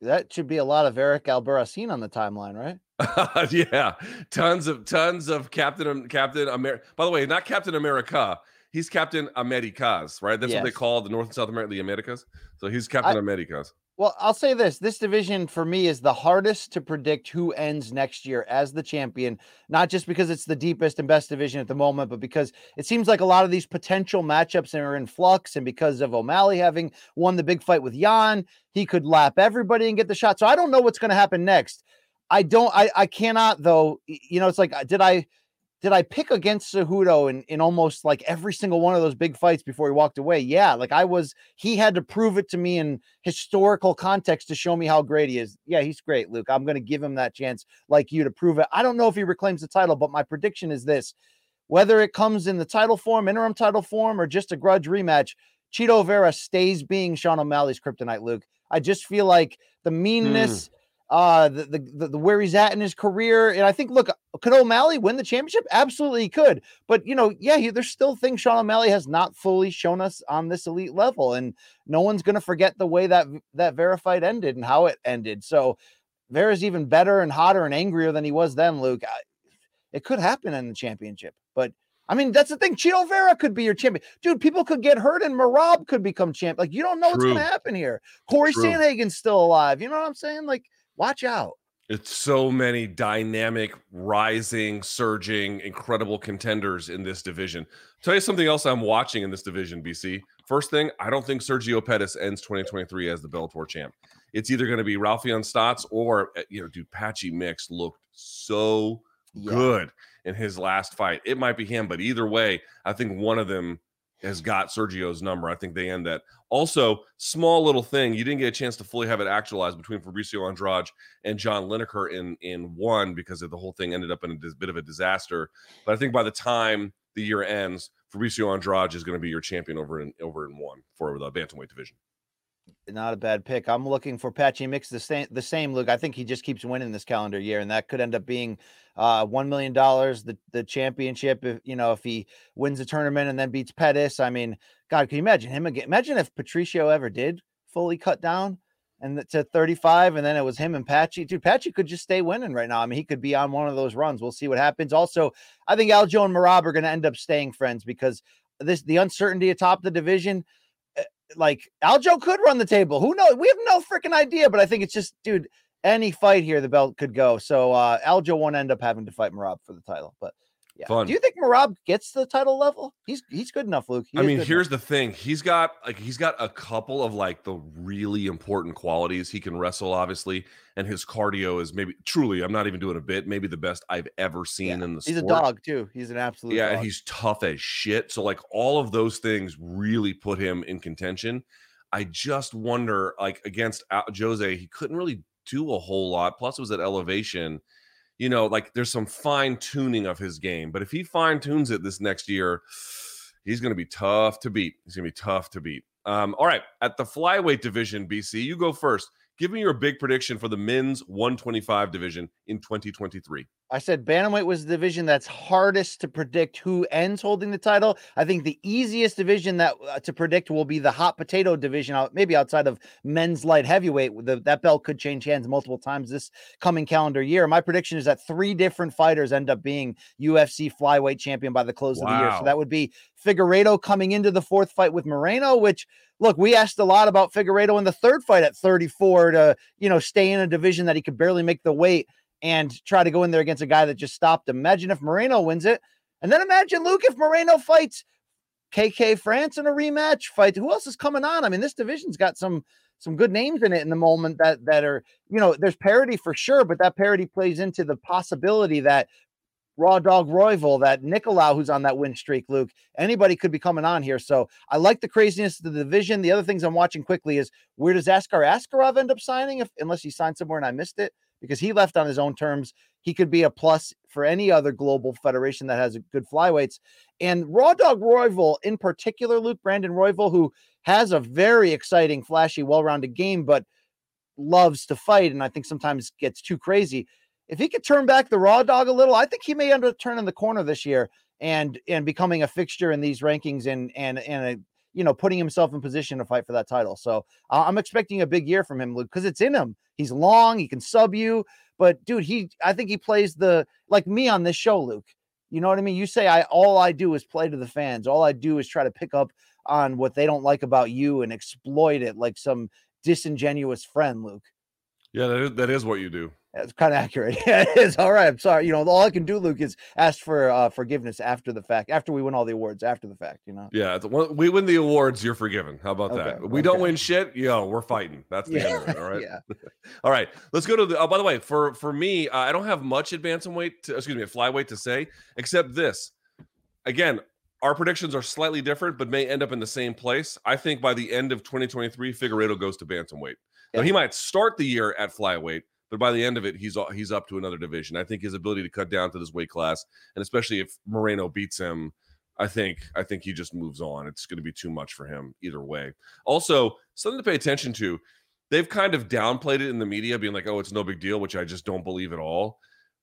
That should be a lot of Eric Albarracin on the timeline, right? yeah, tons of tons of Captain Captain America. By the way, not Captain America. He's Captain Americas, right? That's yes. what they call the North and South America, the Americas. So he's Captain I, Americas. Well, I'll say this this division for me is the hardest to predict who ends next year as the champion, not just because it's the deepest and best division at the moment, but because it seems like a lot of these potential matchups are in flux. And because of O'Malley having won the big fight with Yan, he could lap everybody and get the shot. So I don't know what's going to happen next. I don't, I, I cannot, though. You know, it's like, uh, did I, did I pick against Cejudo in, in almost like every single one of those big fights before he walked away? Yeah, like I was, he had to prove it to me in historical context to show me how great he is. Yeah, he's great, Luke. I'm going to give him that chance, like you, to prove it. I don't know if he reclaims the title, but my prediction is this whether it comes in the title form, interim title form, or just a grudge rematch, Chito Vera stays being Sean O'Malley's kryptonite, Luke. I just feel like the meanness. Mm uh the, the, the where he's at in his career and i think look could o'malley win the championship absolutely he could but you know yeah he, there's still things sean o'malley has not fully shown us on this elite level and no one's going to forget the way that that Vera fight ended and how it ended so vera's even better and hotter and angrier than he was then luke I, it could happen in the championship but I mean, that's the thing. Chito Vera could be your champion. Dude, people could get hurt and Merab could become champ. Like, you don't know True. what's going to happen here. Corey True. Sandhagen's still alive. You know what I'm saying? Like, watch out. It's so many dynamic, rising, surging, incredible contenders in this division. tell you something else I'm watching in this division, BC. First thing, I don't think Sergio Pettis ends 2023 as the Bellator champ. It's either going to be Raufeon Stots or, eh, you know, dude, Patchy Mix looked so yeah. good in his last fight. It might be him, but either way, I think one of them has got Sergio's number. I think they end that. Also, small little thing, you didn't get a chance to fully have it actualized between Fabricio Andrade and John Lineker in in one because of the whole thing ended up in a dis- bit of a disaster. But I think by the time the year ends, Fabricio Andrade is going to be your champion over in over in one for the bantamweight division not a bad pick. I'm looking for Patchy Mix the same the same look. I think he just keeps winning this calendar year, and that could end up being uh one million dollars the the championship if you know if he wins the tournament and then beats Pettis. I mean, God, can you imagine him again? Imagine if Patricio ever did fully cut down and to 35, and then it was him and Patchy. Dude, Patchy could just stay winning right now. I mean, he could be on one of those runs. We'll see what happens. Also, I think Aljo and merab are going to end up staying friends because this the uncertainty atop the division like Aljo could run the table. Who knows? We have no freaking idea, but I think it's just, dude, any fight here, the belt could go. So uh Aljo won't end up having to fight Merab for the title. But yeah. Fun. Do you think Merab gets the title level? He's he's good enough, Luke. He I mean, here's enough. the thing. He's got like he's got a couple of like the really important qualities. He can wrestle, obviously, and his cardio is maybe truly, I'm not even doing a bit, maybe the best I've ever seen yeah. in the He's sport. a dog too. He's an absolute Yeah, dog. and he's tough as shit. So like all of those things really put him in contention. I just wonder, like against Jose, he couldn't really do a whole lot. Plus, it was at elevation you know, like there's some fine tuning of his game. But if he fine tunes it this next year, he's going to be tough to beat. He's going to be tough to beat. Um, all right, at the flyweight division, BC, you go first. Give me your big prediction for the men's 125 division in 2023. I said bantamweight was the division that's hardest to predict who ends holding the title. I think the easiest division that uh, to predict will be the hot potato division, out, maybe outside of men's light heavyweight. The, that belt could change hands multiple times this coming calendar year. My prediction is that three different fighters end up being UFC flyweight champion by the close wow. of the year. So that would be Figueiredo coming into the fourth fight with Moreno, which look, we asked a lot about Figueiredo in the third fight at 34 to, you know, stay in a division that he could barely make the weight and try to go in there against a guy that just stopped him. Imagine if Moreno wins it. And then imagine, Luke, if Moreno fights KK France in a rematch fight. Who else is coming on? I mean, this division's got some some good names in it in the moment that that are, you know, there's parity for sure, but that parity plays into the possibility that Raw Dog Royval, that Nicolau who's on that win streak, Luke. Anybody could be coming on here. So I like the craziness of the division. The other things I'm watching quickly is where does Askar Askarov end up signing if unless he signed somewhere and I missed it? Because he left on his own terms. He could be a plus for any other global federation that has good flyweights. And Raw Dog Royval, in particular, Luke Brandon Royval, who has a very exciting, flashy, well rounded game, but loves to fight. And I think sometimes gets too crazy. If he could turn back the Raw Dog a little, I think he may end up turning the corner this year and and becoming a fixture in these rankings and and and a you know, putting himself in position to fight for that title. So uh, I'm expecting a big year from him, Luke, because it's in him. He's long, he can sub you, but dude, he I think he plays the like me on this show, Luke. You know what I mean? You say I all I do is play to the fans. All I do is try to pick up on what they don't like about you and exploit it like some disingenuous friend, Luke. Yeah, that is, that is what you do. That's kind of accurate. Yeah, it is. All right. I'm sorry. You know, all I can do, Luke, is ask for uh, forgiveness after the fact, after we win all the awards, after the fact, you know? Yeah. We win the awards, you're forgiven. How about okay, that? We okay. don't win shit, yo, we're fighting. That's the yeah. end of it. All right. yeah. all right. Let's go to the, oh, by the way, for, for me, uh, I don't have much advance and weight, to, excuse me, a flyweight to say, except this. Again, our predictions are slightly different, but may end up in the same place. I think by the end of 2023, Figueiredo goes to bantamweight. Yeah. Now he might start the year at flyweight, but by the end of it, he's he's up to another division. I think his ability to cut down to this weight class, and especially if Moreno beats him, I think I think he just moves on. It's going to be too much for him either way. Also, something to pay attention to. They've kind of downplayed it in the media, being like, "Oh, it's no big deal," which I just don't believe at all.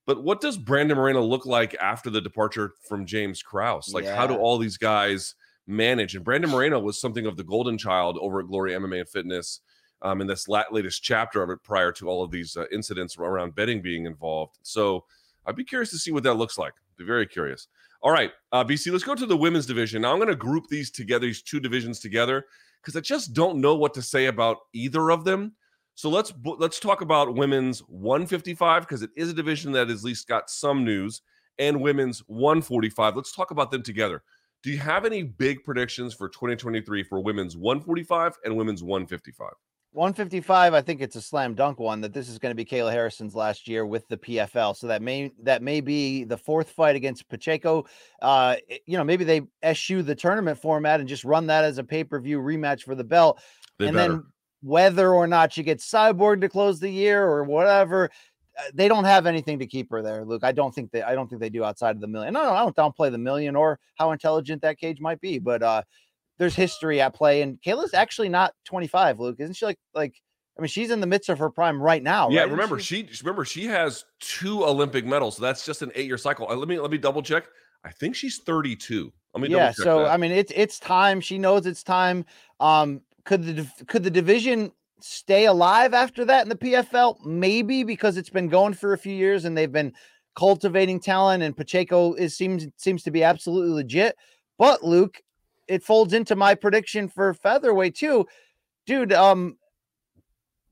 But what does Brandon Moreno look like after the departure from James Krause? Like, yeah. how do all these guys manage? And Brandon Moreno was something of the golden child over at Glory MMA and Fitness um, in this latest chapter of it prior to all of these uh, incidents around betting being involved. So I'd be curious to see what that looks like. Be very curious. All right, uh, BC, let's go to the women's division. Now I'm going to group these together, these two divisions together, because I just don't know what to say about either of them. So let's let's talk about women's 155 because it is a division that has at least got some news, and women's 145. Let's talk about them together. Do you have any big predictions for 2023 for women's 145 and women's 155? 155 i think it's a slam dunk one that this is going to be kayla harrison's last year with the pfl so that may that may be the fourth fight against pacheco. Uh you know maybe they eschew the tournament format and just run that as a pay-per-view rematch for the belt. They and better. then whether or not she gets cyborg to close the year or whatever uh, they don't have anything to keep her there luke. I don't think they i don't think they do outside of the million. No no i don't downplay the million or how intelligent that cage might be but uh there's history at play. And Kayla's actually not 25, Luke. Isn't she like like I mean, she's in the midst of her prime right now. Yeah, right? remember she? she? remember she has two Olympic medals. So that's just an eight-year cycle. Uh, let me let me double check. I think she's 32. Let me yeah. so that. I mean, it's it's time. She knows it's time. Um, could the could the division stay alive after that in the PFL? Maybe because it's been going for a few years and they've been cultivating talent. And Pacheco is seems seems to be absolutely legit. But Luke, it folds into my prediction for featherweight too. Dude, um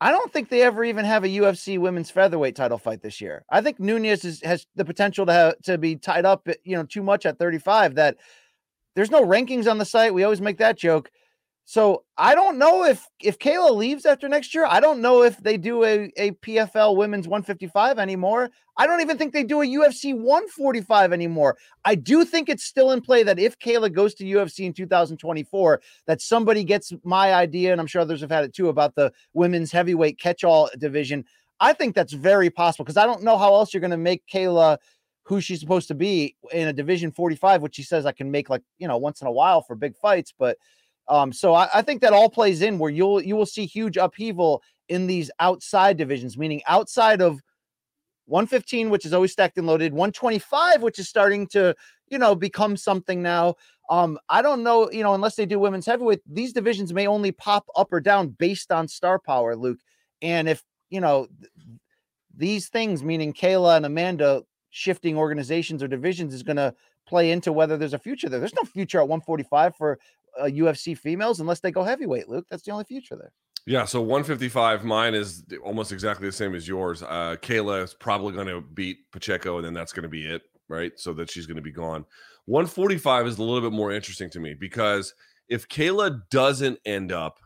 I don't think they ever even have a UFC women's featherweight title fight this year. I think Nunes is, has the potential to have, to be tied up, you know, too much at 35 that there's no rankings on the site. We always make that joke. So I don't know if if Kayla leaves after next year. I don't know if they do a, a PFL women's 155 anymore. I don't even think they do a UFC 145 anymore. I do think it's still in play that if Kayla goes to UFC in 2024, that somebody gets my idea, and I'm sure others have had it too, about the women's heavyweight catch-all division. I think that's very possible because I don't know how else you're going to make Kayla who she's supposed to be in a division 45, which she says I can make like, you know, once in a while for big fights, but um, so I, I, think that all plays in where you'll you will see huge upheaval in these outside divisions, meaning outside of 115, which is always stacked and loaded, 125, which is starting to you know become something now. Um, I don't know, you know, unless they do women's heavyweight, these divisions may only pop up or down based on star power, Luke. And if you know th- these things, meaning Kayla and Amanda shifting organizations or divisions, is going to play into whether there's a future there. There's no future at 145 for uh, UFC females unless they go heavyweight. Luke, that's the only future there. Yeah, so 155, mine is almost exactly the same as yours. Uh, Kayla is probably going to beat Pacheco, and then that's going to be it, right? So that she's going to be gone. 145 is a little bit more interesting to me because if Kayla doesn't end up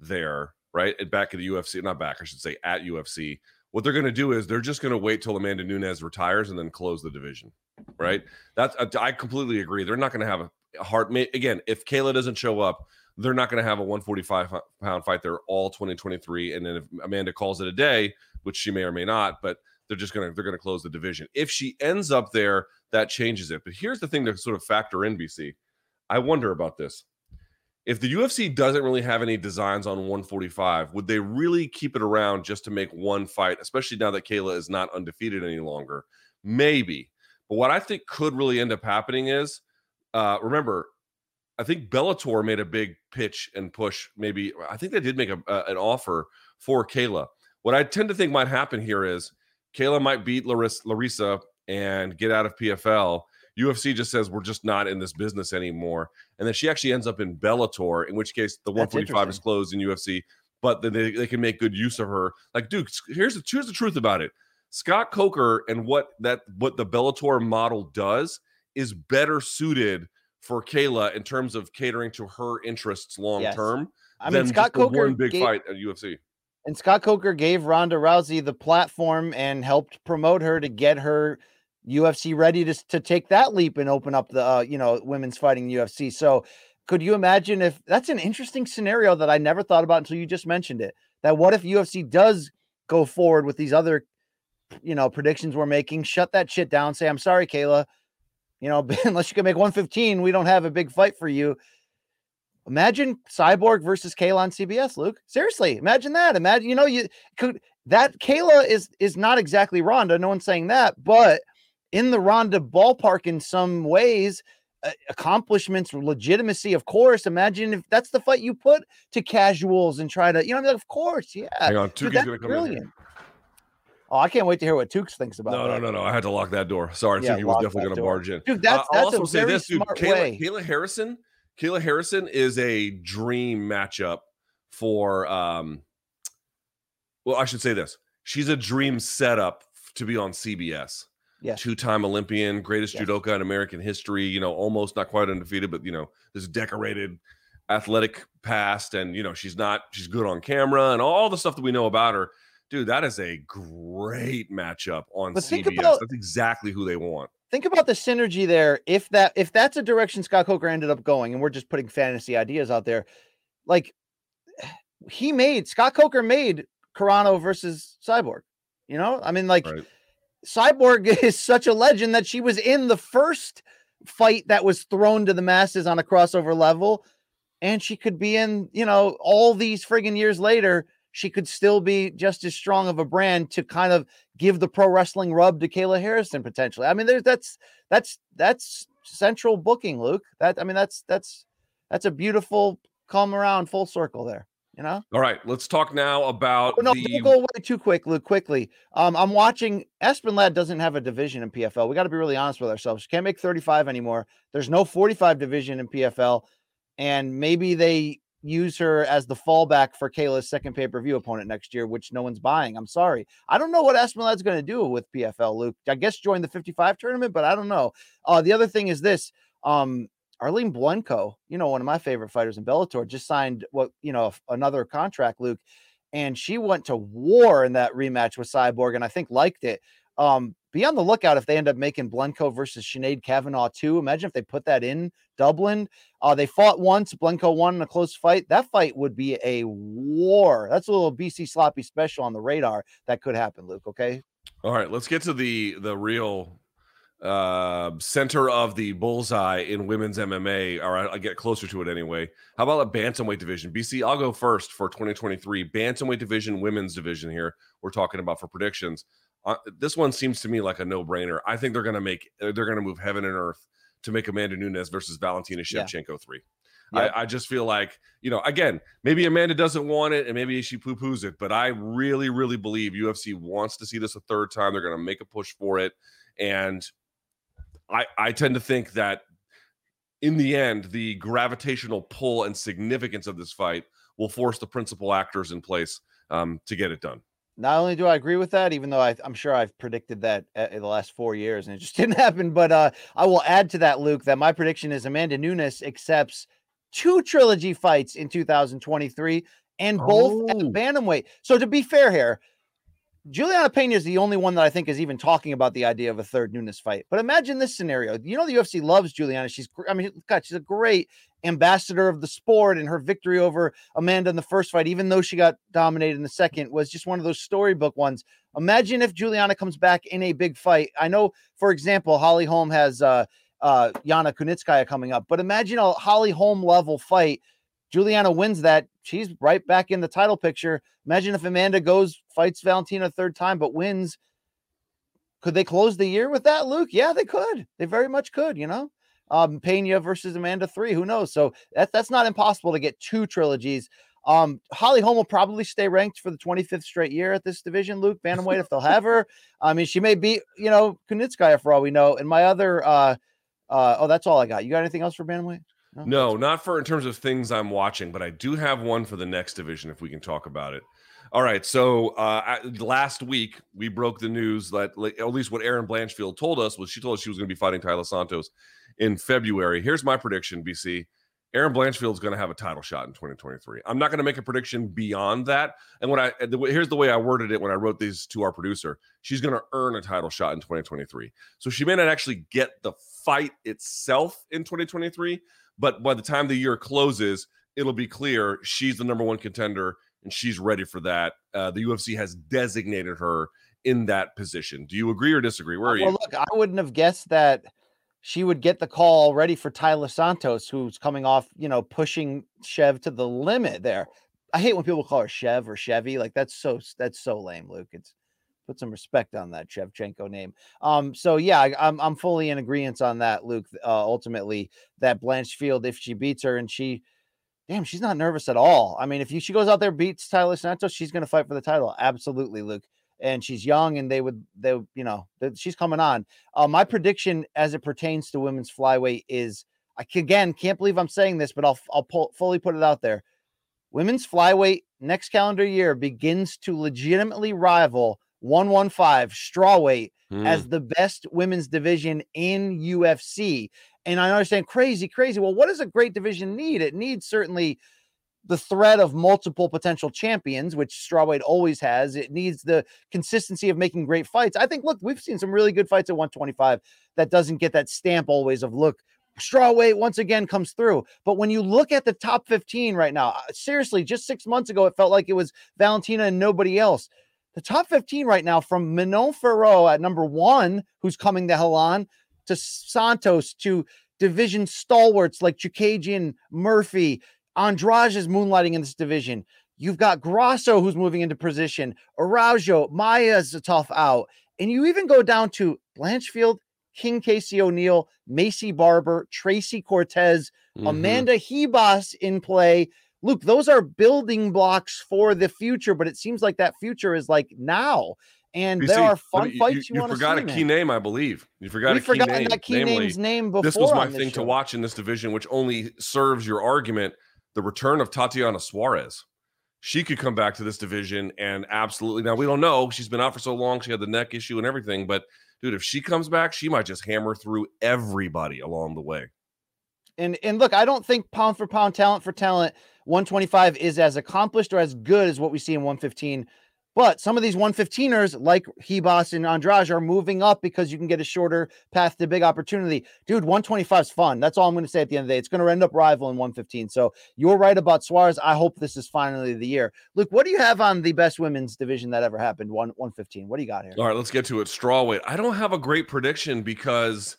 there, right, back at the UFC, not back, I should say at UFC, what they're going to do is they're just going to wait till Amanda Nunes retires and then close the division, right? That's I completely agree. They're not going to have a hard again if Kayla doesn't show up they're not going to have a 145 pound fight. There all 2023 and then if Amanda calls it a day which she may or may not but they're just going to they're going to close the division. If she ends up there that changes it. But here's the thing to sort of factor in BC I wonder about this. If the UFC doesn't really have any designs on 145 would they really keep it around just to make one fight especially now that Kayla is not undefeated any longer? Maybe. But what I think could really end up happening is uh, remember, I think Bellator made a big pitch and push. Maybe I think they did make a, a, an offer for Kayla. What I tend to think might happen here is Kayla might beat Larissa, Larissa and get out of PFL. UFC just says we're just not in this business anymore, and then she actually ends up in Bellator, in which case the 145 is closed in UFC, but then they, they can make good use of her. Like, dude, here's the here's the truth about it. Scott Coker and what that what the Bellator model does is better suited for Kayla in terms of catering to her interests long yes. term. I mean, Scott Coker one big gave, fight at UFC. And Scott Coker gave Ronda Rousey the platform and helped promote her to get her UFC ready to, to take that leap and open up the uh, you know women's fighting UFC. So could you imagine if that's an interesting scenario that I never thought about until you just mentioned it? That what if UFC does go forward with these other you know predictions we're making? Shut that shit down. Say I'm sorry, Kayla. You know, unless you can make 115, we don't have a big fight for you. Imagine Cyborg versus Kayla on CBS, Luke. Seriously, imagine that. Imagine, you know, you could that Kayla is is not exactly Ronda. No one's saying that, but in the Ronda ballpark in some ways. Uh, accomplishments, legitimacy, of course. Imagine if that's the fight you put to casuals and try to, you know, I mean, of course, yeah. Hang on, gonna come brilliant. In Oh, I can't wait to hear what Tukes thinks about. No, that. no, no, no. I had to lock that door. Sorry, yeah, he was definitely going to barge in. Dude, that's, uh, that's I'll also say this, dude. Kayla, Kayla, Harrison, Kayla Harrison is a dream matchup for. um Well, I should say this. She's a dream setup to be on CBS. Yeah. Two-time Olympian, greatest yes. judoka in American history. You know, almost not quite undefeated, but you know, this decorated athletic past, and you know, she's not. She's good on camera, and all the stuff that we know about her dude, that is a great matchup on but CBS. About, that's exactly who they want. Think about the synergy there. If that if that's a direction Scott Coker ended up going, and we're just putting fantasy ideas out there, like he made Scott Coker made Carano versus Cyborg. You know, I mean, like right. Cyborg is such a legend that she was in the first fight that was thrown to the masses on a crossover level, and she could be in, you know, all these friggin' years later she could still be just as strong of a brand to kind of give the pro wrestling rub to Kayla Harrison potentially. I mean, there's that's that's that's central booking, Luke. That I mean, that's that's that's a beautiful come around full circle there. You know. All right, let's talk now about. Oh, no, the... don't go away too quick, Luke. Quickly, um, I'm watching. Aspen Ladd doesn't have a division in PFL. We got to be really honest with ourselves. She can't make 35 anymore. There's no 45 division in PFL, and maybe they use her as the fallback for Kayla's second pay per view opponent next year, which no one's buying. I'm sorry. I don't know what Aspen going to do with PFL, Luke. I guess join the 55 tournament, but I don't know. Uh, the other thing is this. Um, Arlene Blencowe, you know, one of my favorite fighters in Bellator, just signed what you know another contract, Luke, and she went to war in that rematch with Cyborg, and I think liked it. Um, be on the lookout if they end up making Blencowe versus Sinead Kavanagh too. Imagine if they put that in Dublin. Uh, they fought once. Blencowe won in a close fight. That fight would be a war. That's a little BC sloppy special on the radar that could happen, Luke. Okay. All right, let's get to the the real uh center of the bullseye in women's MMA. All right, I get closer to it anyway. How about a bantamweight division? BC, I'll go first for 2023 bantamweight division, women's division. Here we're talking about for predictions. Uh, this one seems to me like a no-brainer. I think they're going to make uh, they're going to move heaven and earth to make Amanda Nunes versus Valentina Shevchenko yeah. three. Yep. I, I, just feel like, you know, again, maybe Amanda doesn't want it and maybe she poo poos it, but I really, really believe UFC wants to see this a third time. They're going to make a push for it. And I, I tend to think that in the end, the gravitational pull and significance of this fight will force the principal actors in place um, to get it done. Not only do I agree with that, even though I, am sure I've predicted that uh, in the last four years and it just didn't happen, but uh, I will add to that, Luke, that my prediction is Amanda Nunes accepts two trilogy fights in 2023 and both oh. at bantamweight. So to be fair here, Juliana Pena is the only one that I think is even talking about the idea of a third Nunes fight. But imagine this scenario. You know, the UFC loves Juliana. She's, I mean, God, she's a great ambassador of the sport, and her victory over Amanda in the first fight, even though she got dominated in the second, was just one of those storybook ones. Imagine if Juliana comes back in a big fight. I know, for example, Holly Holm has uh, uh, Yana Kunitskaya coming up, but imagine a Holly Holm level fight Juliana wins that, she's right back in the title picture. Imagine if Amanda goes, fights Valentina a third time, but wins. Could they close the year with that, Luke? Yeah, they could. They very much could, you know? um, Pena versus Amanda three. Who knows? So that's that's not impossible to get two trilogies. Um, Holly Holm will probably stay ranked for the 25th straight year at this division. Luke Bantamweight, if they'll have her. I mean, she may be, you know, Kunitskaya for all we know. And my other, uh, uh, oh, that's all I got. You got anything else for Bantamweight? No, no not for in terms of things I'm watching, but I do have one for the next division if we can talk about it. All right. So uh, last week we broke the news that, at least what Erin Blanchfield told us was she told us she was going to be fighting Taila Santos in February. Here's my prediction, BC. Erin Blanchfield is going to have a title shot in 2023. I'm not going to make a prediction beyond that. And when I the, here's the way I worded it when I wrote these to our producer, she's going to earn a title shot in 2023. So she may not actually get the fight itself in 2023, but by the time the year closes, it'll be clear she's the number one contender and she's ready for that. Uh, the UFC has designated her in that position. Do you agree or disagree? Where are well, you? Look, I wouldn't have guessed that she would get the call ready for Taila Santos, who's coming off, you know, pushing Chev to the limit there. I hate when people call her Chev or Chevy. Like that's so that's so lame, Luke. It's put some respect on that Shevchenko name. Um, so yeah, I, I'm I'm fully in agreement on that, Luke. Uh, ultimately, that Blanchfield, if she beats her and she damn, she's not nervous at all. I mean, if you, she goes out there, beats Taila Santos, she's to fight for the title. Absolutely, Luke and she's young and they would they you know she's coming on. Uh, my prediction as it pertains to women's flyweight is i again can't believe i'm saying this but i'll i'll pull, fully put it out there. Women's flyweight next calendar year begins to legitimately rival 115 strawweight mm. as the best women's division in ufc and i understand crazy crazy well what does a great division need? It needs certainly the threat of multiple potential champions, which strawweight always has. It needs the consistency of making great fights. I think, look, we've seen some really good fights at 125 that doesn't get that stamp always of look. Strawweight once again comes through. But when you look at the top 15 right now, uh, seriously, just six months ago, it felt like it was Valentina and nobody else. The top 15 right now, from Manon Fiorot at number one, who's coming the hell on, to Santos, to division stalwarts like Chookagian, Murphy, Andrade is moonlighting in this division. You've got Grasso who's moving into position. Araujo, Maia's a tough out. And you even go down to Blanchfield, King Casey O'Neill, Maycee Barber, Tracy Cortez, mm-hmm. Amanda Ribas in play. Luke, those are building blocks for the future, but it seems like that future is like now. And you there see, are fun fights you, fights you, you, you forgot a key man. name, I believe. You forgot we a key forgot name. that key Namely, name's name before. This was my thing to watch in this division, which only serves your argument the return of Tatiana Suarez. She could come back to this division and absolutely. Now we don't know. She's been out for so long. She had the neck issue and everything. But dude, if she comes back, she might just hammer through everybody along the way. And and look, I don't think pound for pound, talent for talent, 125 is as accomplished or as good as what we see in 115. But some of these 115ers, like Ribas and Andrade, are moving up because you can get a shorter path to big opportunity. Dude, 125 is fun. That's all I'm going to say at the end of the day. It's going to end up rival in 115. So you're right about Suarez. I hope this is finally the year. Luke, what do you have on the best women's division that ever happened? One 115. What do you got here? All right, let's get to it. Strawweight. I don't have a great prediction because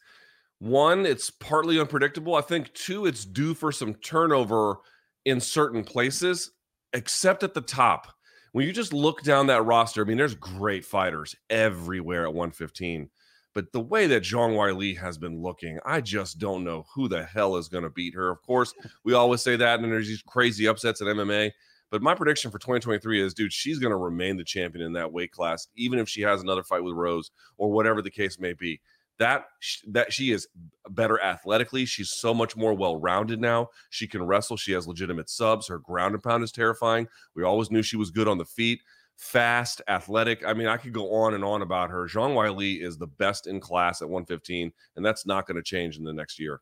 one, it's partly unpredictable. I think two, it's due for some turnover in certain places, except at the top when you just look down that roster, I mean, there's great fighters everywhere at 115. But the way that Zhang Weili has been looking, I just don't know who the hell is going to beat her. Of course, we always say that, and there's these crazy upsets at MMA. But my prediction for 2023 is, dude, she's going to remain the champion in that weight class, even if she has another fight with Rose or whatever the case may be that that she is better athletically. She's so much more well-rounded now. She can wrestle. She has legitimate subs. Her ground and pound is terrifying. We always knew she was good on the feet, fast, athletic. I mean, I could go on and on about her. Zhang Weili is the best in class at 115, and that's not going to change in the next year.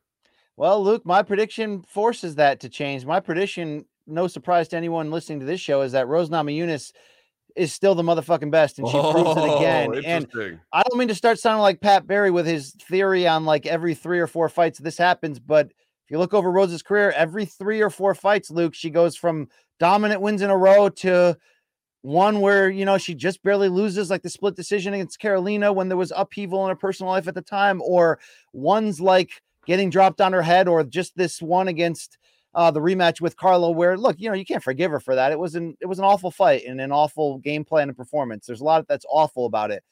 Well, Luke, my prediction forces that to change. My prediction, no surprise to anyone listening to this show, is that Rose Namajunas – is still the motherfucking best, and she oh, proves it oh, again. And I don't mean to start sounding like Pat Barry with his theory on like every three or four fights this happens, but if you look over Rose's career, every three or four fights, Luke, she goes from dominant wins in a row to one where you know she just barely loses, like the split decision against Carolina when there was upheaval in her personal life at the time, or ones like getting dropped on her head, or just this one against uh, the rematch with Carla, where look, you know, you can't forgive her for that. It was an it was an awful fight and an awful game plan and performance. There's a lot that's awful about it.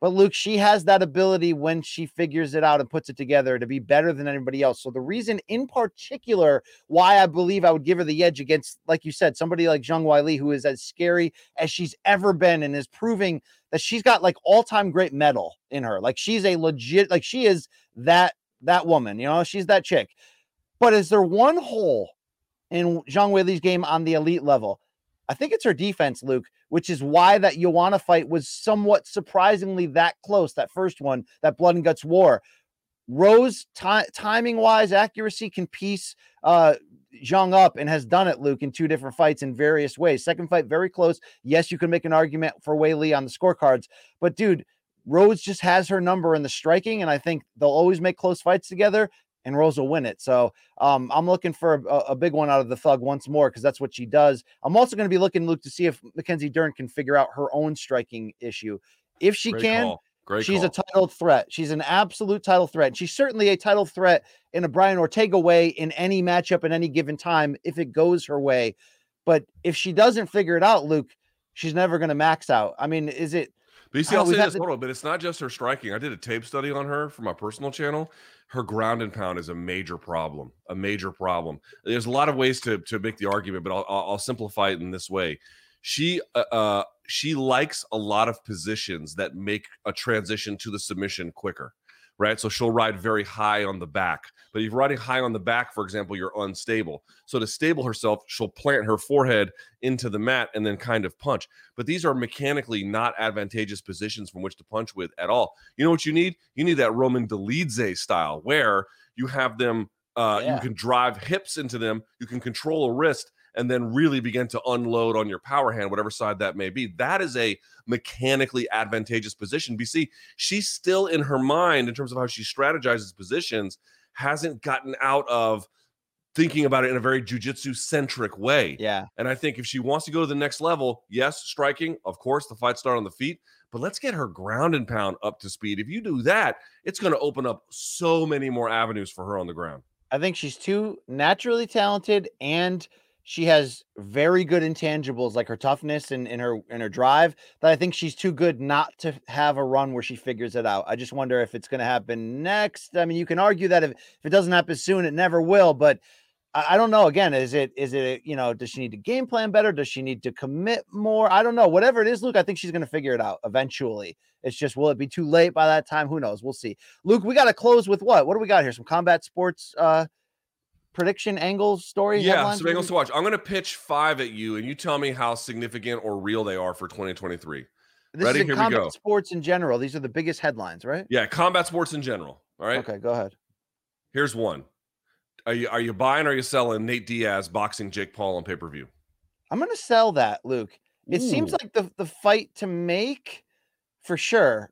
But Luke, she has that ability when she figures it out and puts it together to be better than anybody else. So the reason in particular why I believe I would give her the edge against, like you said, somebody like Zhang Weili, who is as scary as she's ever been and is proving that she's got like all-time great mettle in her. Like she's a legit, like she is that that woman, you know, she's that chick. But is there one hole in Zhang Weili's game on the elite level? I think it's her defense, Luke, which is why that Joanna fight was somewhat surprisingly that close. That first one, that blood and guts war. Rose, t- timing wise, accuracy can piece uh, Zhang up and has done it, Luke, in two different fights in various ways. Second fight, very close. Yes, you can make an argument for Weili on the scorecards, but dude, Rose just has her number in the striking, and I think they'll always make close fights together and Rose will win it. So um, I'm looking for a, a, big one out of the thug once more because that's what she does. I'm also going to be looking, Luke, to see if Mackenzie Dern can figure out her own striking issue. If she Great can, she's call. a title threat. She's an absolute title threat. She's certainly a title threat in a Brian Ortega way in any matchup at any given time if it goes her way. But if she doesn't figure it out, Luke, she's never going to max out. I mean, is it? But you see, I'll say this, the... hold on, but it's not just her striking. I did a tape study on her for my personal channel. Her ground and pound is a major problem, a major problem. There's a lot of ways to to make the argument, but I'll, I'll simplify it in this way. She uh, uh, she likes a lot of positions that make a transition to the submission quicker right? So she'll ride very high on the back. But if you're riding high on the back, for example, you're unstable. So to stable herself, she'll plant her forehead into the mat and then kind of punch. But these are mechanically not advantageous positions from which to punch with at all. You know what you need? You need that Roman Dolidze style where you have them uh, yeah. you can drive hips into them, you can control a wrist, and then really begin to unload on your power hand, whatever side that may be. That is a mechanically advantageous position. BC, she's still in her mind in terms of how she strategizes positions, hasn't gotten out of thinking about it in a very jujitsu centric way. Yeah. And I think if she wants to go to the next level, yes, striking, of course, the fight start on the feet, but let's get her ground and pound up to speed. If you do that, it's going to open up so many more avenues for her on the ground. I think she's too naturally talented and she has very good intangibles like her toughness and, and her and her drive that I think she's too good not to have a run where she figures it out. I just wonder if it's going to happen next. I mean, you can argue that if, if it doesn't happen soon, it never will. But I, I don't know. Again, is it is it you know does she need to game plan better? Does she need to commit more? I don't know. Whatever it is, Luke, I think she's going to figure it out eventually. It's just will it be too late by that time? Who knows? We'll see. Luke, we got to close with what? What do we got here? Some combat sports. uh prediction angles story? Yeah, some angles to watch. I'm going to pitch five at you, and you tell me how significant or real they are for 2023. This Ready? Here we go. Sports in general. These are the biggest headlines, right? Yeah, combat sports in general. All right. Okay, go ahead. Here's one. Are you are you buying or are you selling Nate Diaz boxing Jake Paul on pay per view? I'm going to sell that, Luke. It Ooh. seems like the the fight to make for sure.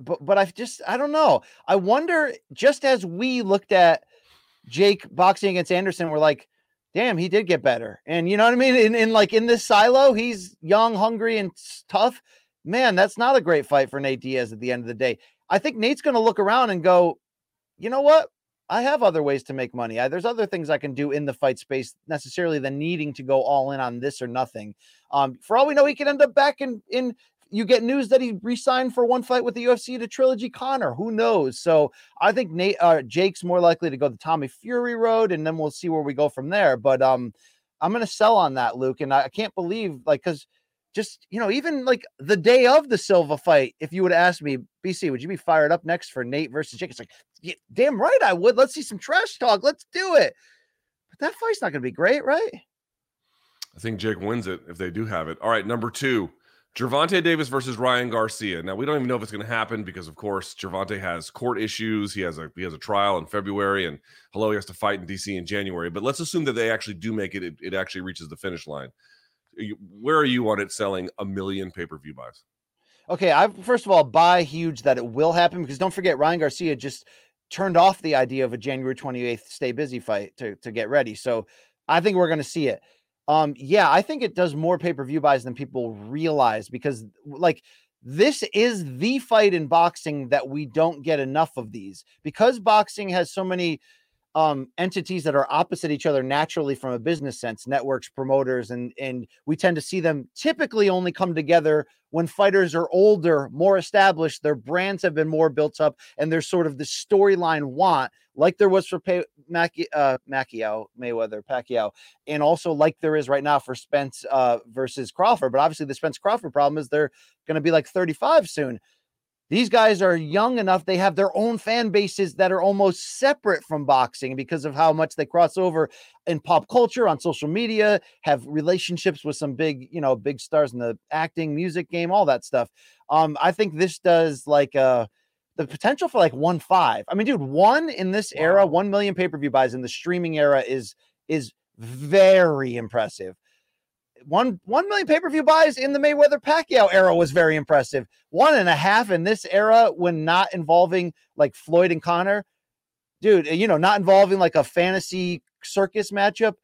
But but I just I don't know. I wonder just as we looked at Jake boxing against Anderson, we're like, damn, he did get better. And you know what I mean? In, in like in this silo, he's young, hungry, and tough. Man, that's not a great fight for Nate Diaz at the end of the day. I think Nate's going to look around and go, you know what? I have other ways to make money. I, there's other things I can do in the fight space necessarily than needing to go all in on this or nothing. Um, for all we know, he could end up back in in you get news that he re-signed for one fight with the UFC to Trilogy Conor. Who knows? So I think Nate, uh, Jake's more likely to go the Tommy Fury road, and then we'll see where we go from there. But um, I'm gonna sell on that, Luke, and I, I can't believe like because just you know even like the day of the Silva fight, if you would ask me, BC, would you be fired up next for Nate versus Jake? It's like, yeah, damn right I would. Let's see some trash talk. Let's do it. But that fight's not gonna be great, right? I think Jake wins it if they do have it. All right, number two. Gervonta Davis versus Ryan Garcia. Now we don't even know if it's going to happen because, of course, Gervonta has court issues. He has a he has a trial in February, and hello, he has to fight in DC in January. But let's assume that they actually do make it. It, it actually reaches the finish line. Where are you on it selling a million pay per view buys? Okay, I first of all buy huge that it will happen because don't forget Ryan Garcia just turned off the idea of a January 28th stay busy fight to to get ready. So I think we're going to see it. Um, yeah, I think it does more pay per view buys than people realize because, like, this is the fight in boxing that we don't get enough of these. Because boxing has so many um entities that are opposite each other naturally from a business sense networks promoters and and we tend to see them typically only come together when fighters are older more established their brands have been more built up and there's sort of the storyline want like there was for Pay- Mackie, uh, Macchio, Mayweather, Pacquiao, and also like there is right now for Spence uh, versus Crawford. But obviously, the Spence Crawford problem is they're going to be like 35 soon. These guys are young enough. They have their own fan bases that are almost separate from boxing because of how much they cross over in pop culture on social media, have relationships with some big, you know, big stars in the acting, music game, all that stuff. Um, I think this does like uh the potential for like one five. I mean, dude, one in this wow. era, one million pay-per-view buys in the streaming era is is very impressive one one million pay per view buys in the Mayweather Pacquiao era was very impressive. One and a half in this era when not involving like Floyd and Conor, dude. You know, not involving like a fantasy circus matchup.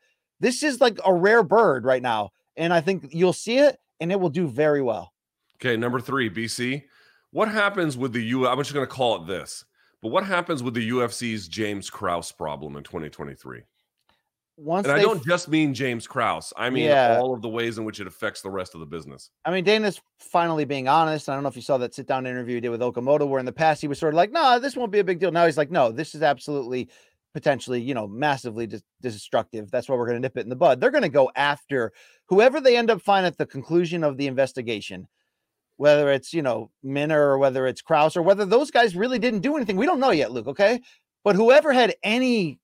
This is like a rare bird right now, and I think you'll see it, and it will do very well. Okay, number three, BC. What happens with the U? I'm just going to call it this. But what happens with the UFC's James Krause problem in 2023? Once and I don't just mean James Krause. I mean yeah. all of the ways in which it affects the rest of the business. I mean, Dana's finally being honest. I don't know if you saw that sit down interview he did with Okamoto, where in the past he was sort of like, "No, nah, this won't be a big deal." Now he's like, "No, this is absolutely." potentially, you know, massively dis- destructive. That's why we're going to nip it in the bud. They're going to go after whoever they end up finding at the conclusion of the investigation, whether it's, you know, Minner or whether it's Krause or whether those guys really didn't do anything. We don't know yet, Luke. Okay. But whoever had any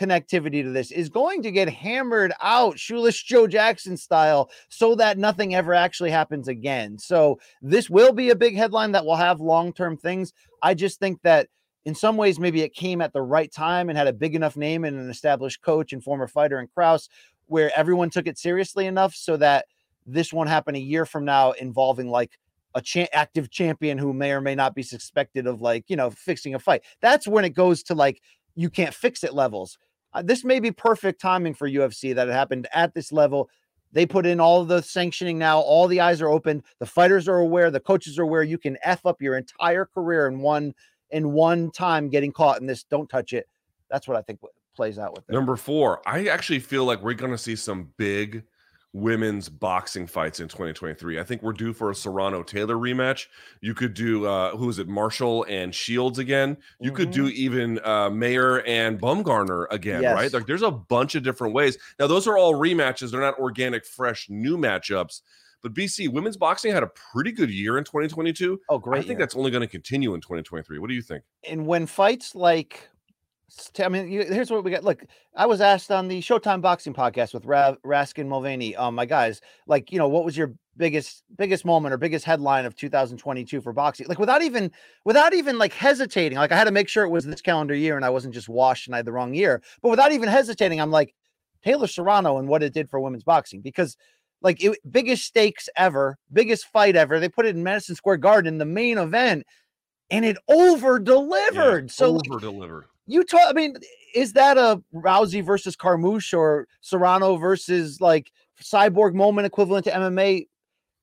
connectivity to this is going to get hammered out shoeless joe jackson style so that nothing ever actually happens again. So this will be a big headline that will have long-term things. I just think that in some ways maybe it came at the right time and had a big enough name and an established coach and former fighter and krause where everyone took it seriously enough so that this won't happen a year from now involving like a cha- active champion who may or may not be suspected of like you know fixing a fight. That's when it goes to like you can't fix it levels. Uh, this may be perfect timing for UFC that it happened at this level. They put in all the sanctioning now. All the eyes are open. The fighters are aware. The coaches are aware. You can f up your entire career in one in one time getting caught in this. Don't touch it. That's what I think plays out with it. Number four, I actually feel like we're going to see some big women's boxing fights in 2023. I think we're due for a Serrano Taylor rematch. You could do uh who is it, Marshall and Shields again. You mm-hmm. could do mm-hmm. even uh Mayer and Baumgardner again, yes. right? Like there's a bunch of different ways. Now those are all rematches. They're not organic, fresh new matchups. But BC women's boxing had a pretty good year in 2022. Oh, great! I think year. that's only going to continue in 2023. What do you think? And when fights like I mean, here's what we got. Look, I was asked on the Showtime Boxing podcast with Ra- Raskin Mulvaney, um, my guys, like, you know, what was your biggest biggest moment or biggest headline of 2022 for boxing? Like, without even without even like hesitating, like I had to make sure it was this calendar year and I wasn't just washed and I had the wrong year. But without even hesitating, I'm like Taylor Serrano and what it did for women's boxing because like it, biggest stakes ever, biggest fight ever. They put it in Madison Square Garden, the main event, and it over delivered. Yeah, so over delivered. You talk. I mean, is that a Rousey versus Carmouche or Serrano versus like cyborg moment equivalent to MMA?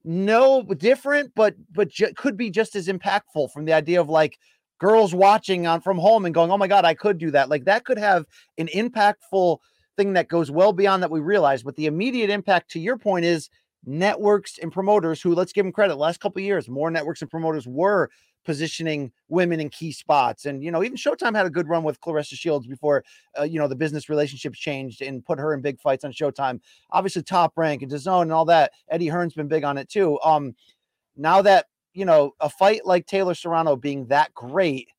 No, different, but but ju- could be just as impactful from the idea of like girls watching on from home and going, "Oh my god, I could do that." Like that could have an impactful thing that goes well beyond that we realize. But the immediate impact, to your point, is networks and promoters who, let's give them credit, last couple years, more networks and promoters were positioning women in key spots. And, you know, even Showtime had a good run with Claressa Shields before, uh, you know, the business relationships changed and put her in big fights on Showtime. Obviously, top rank and DAZN and all that. Eddie Hearn's been big on it too. Um, now that, you know, a fight like Taylor Serrano being that great,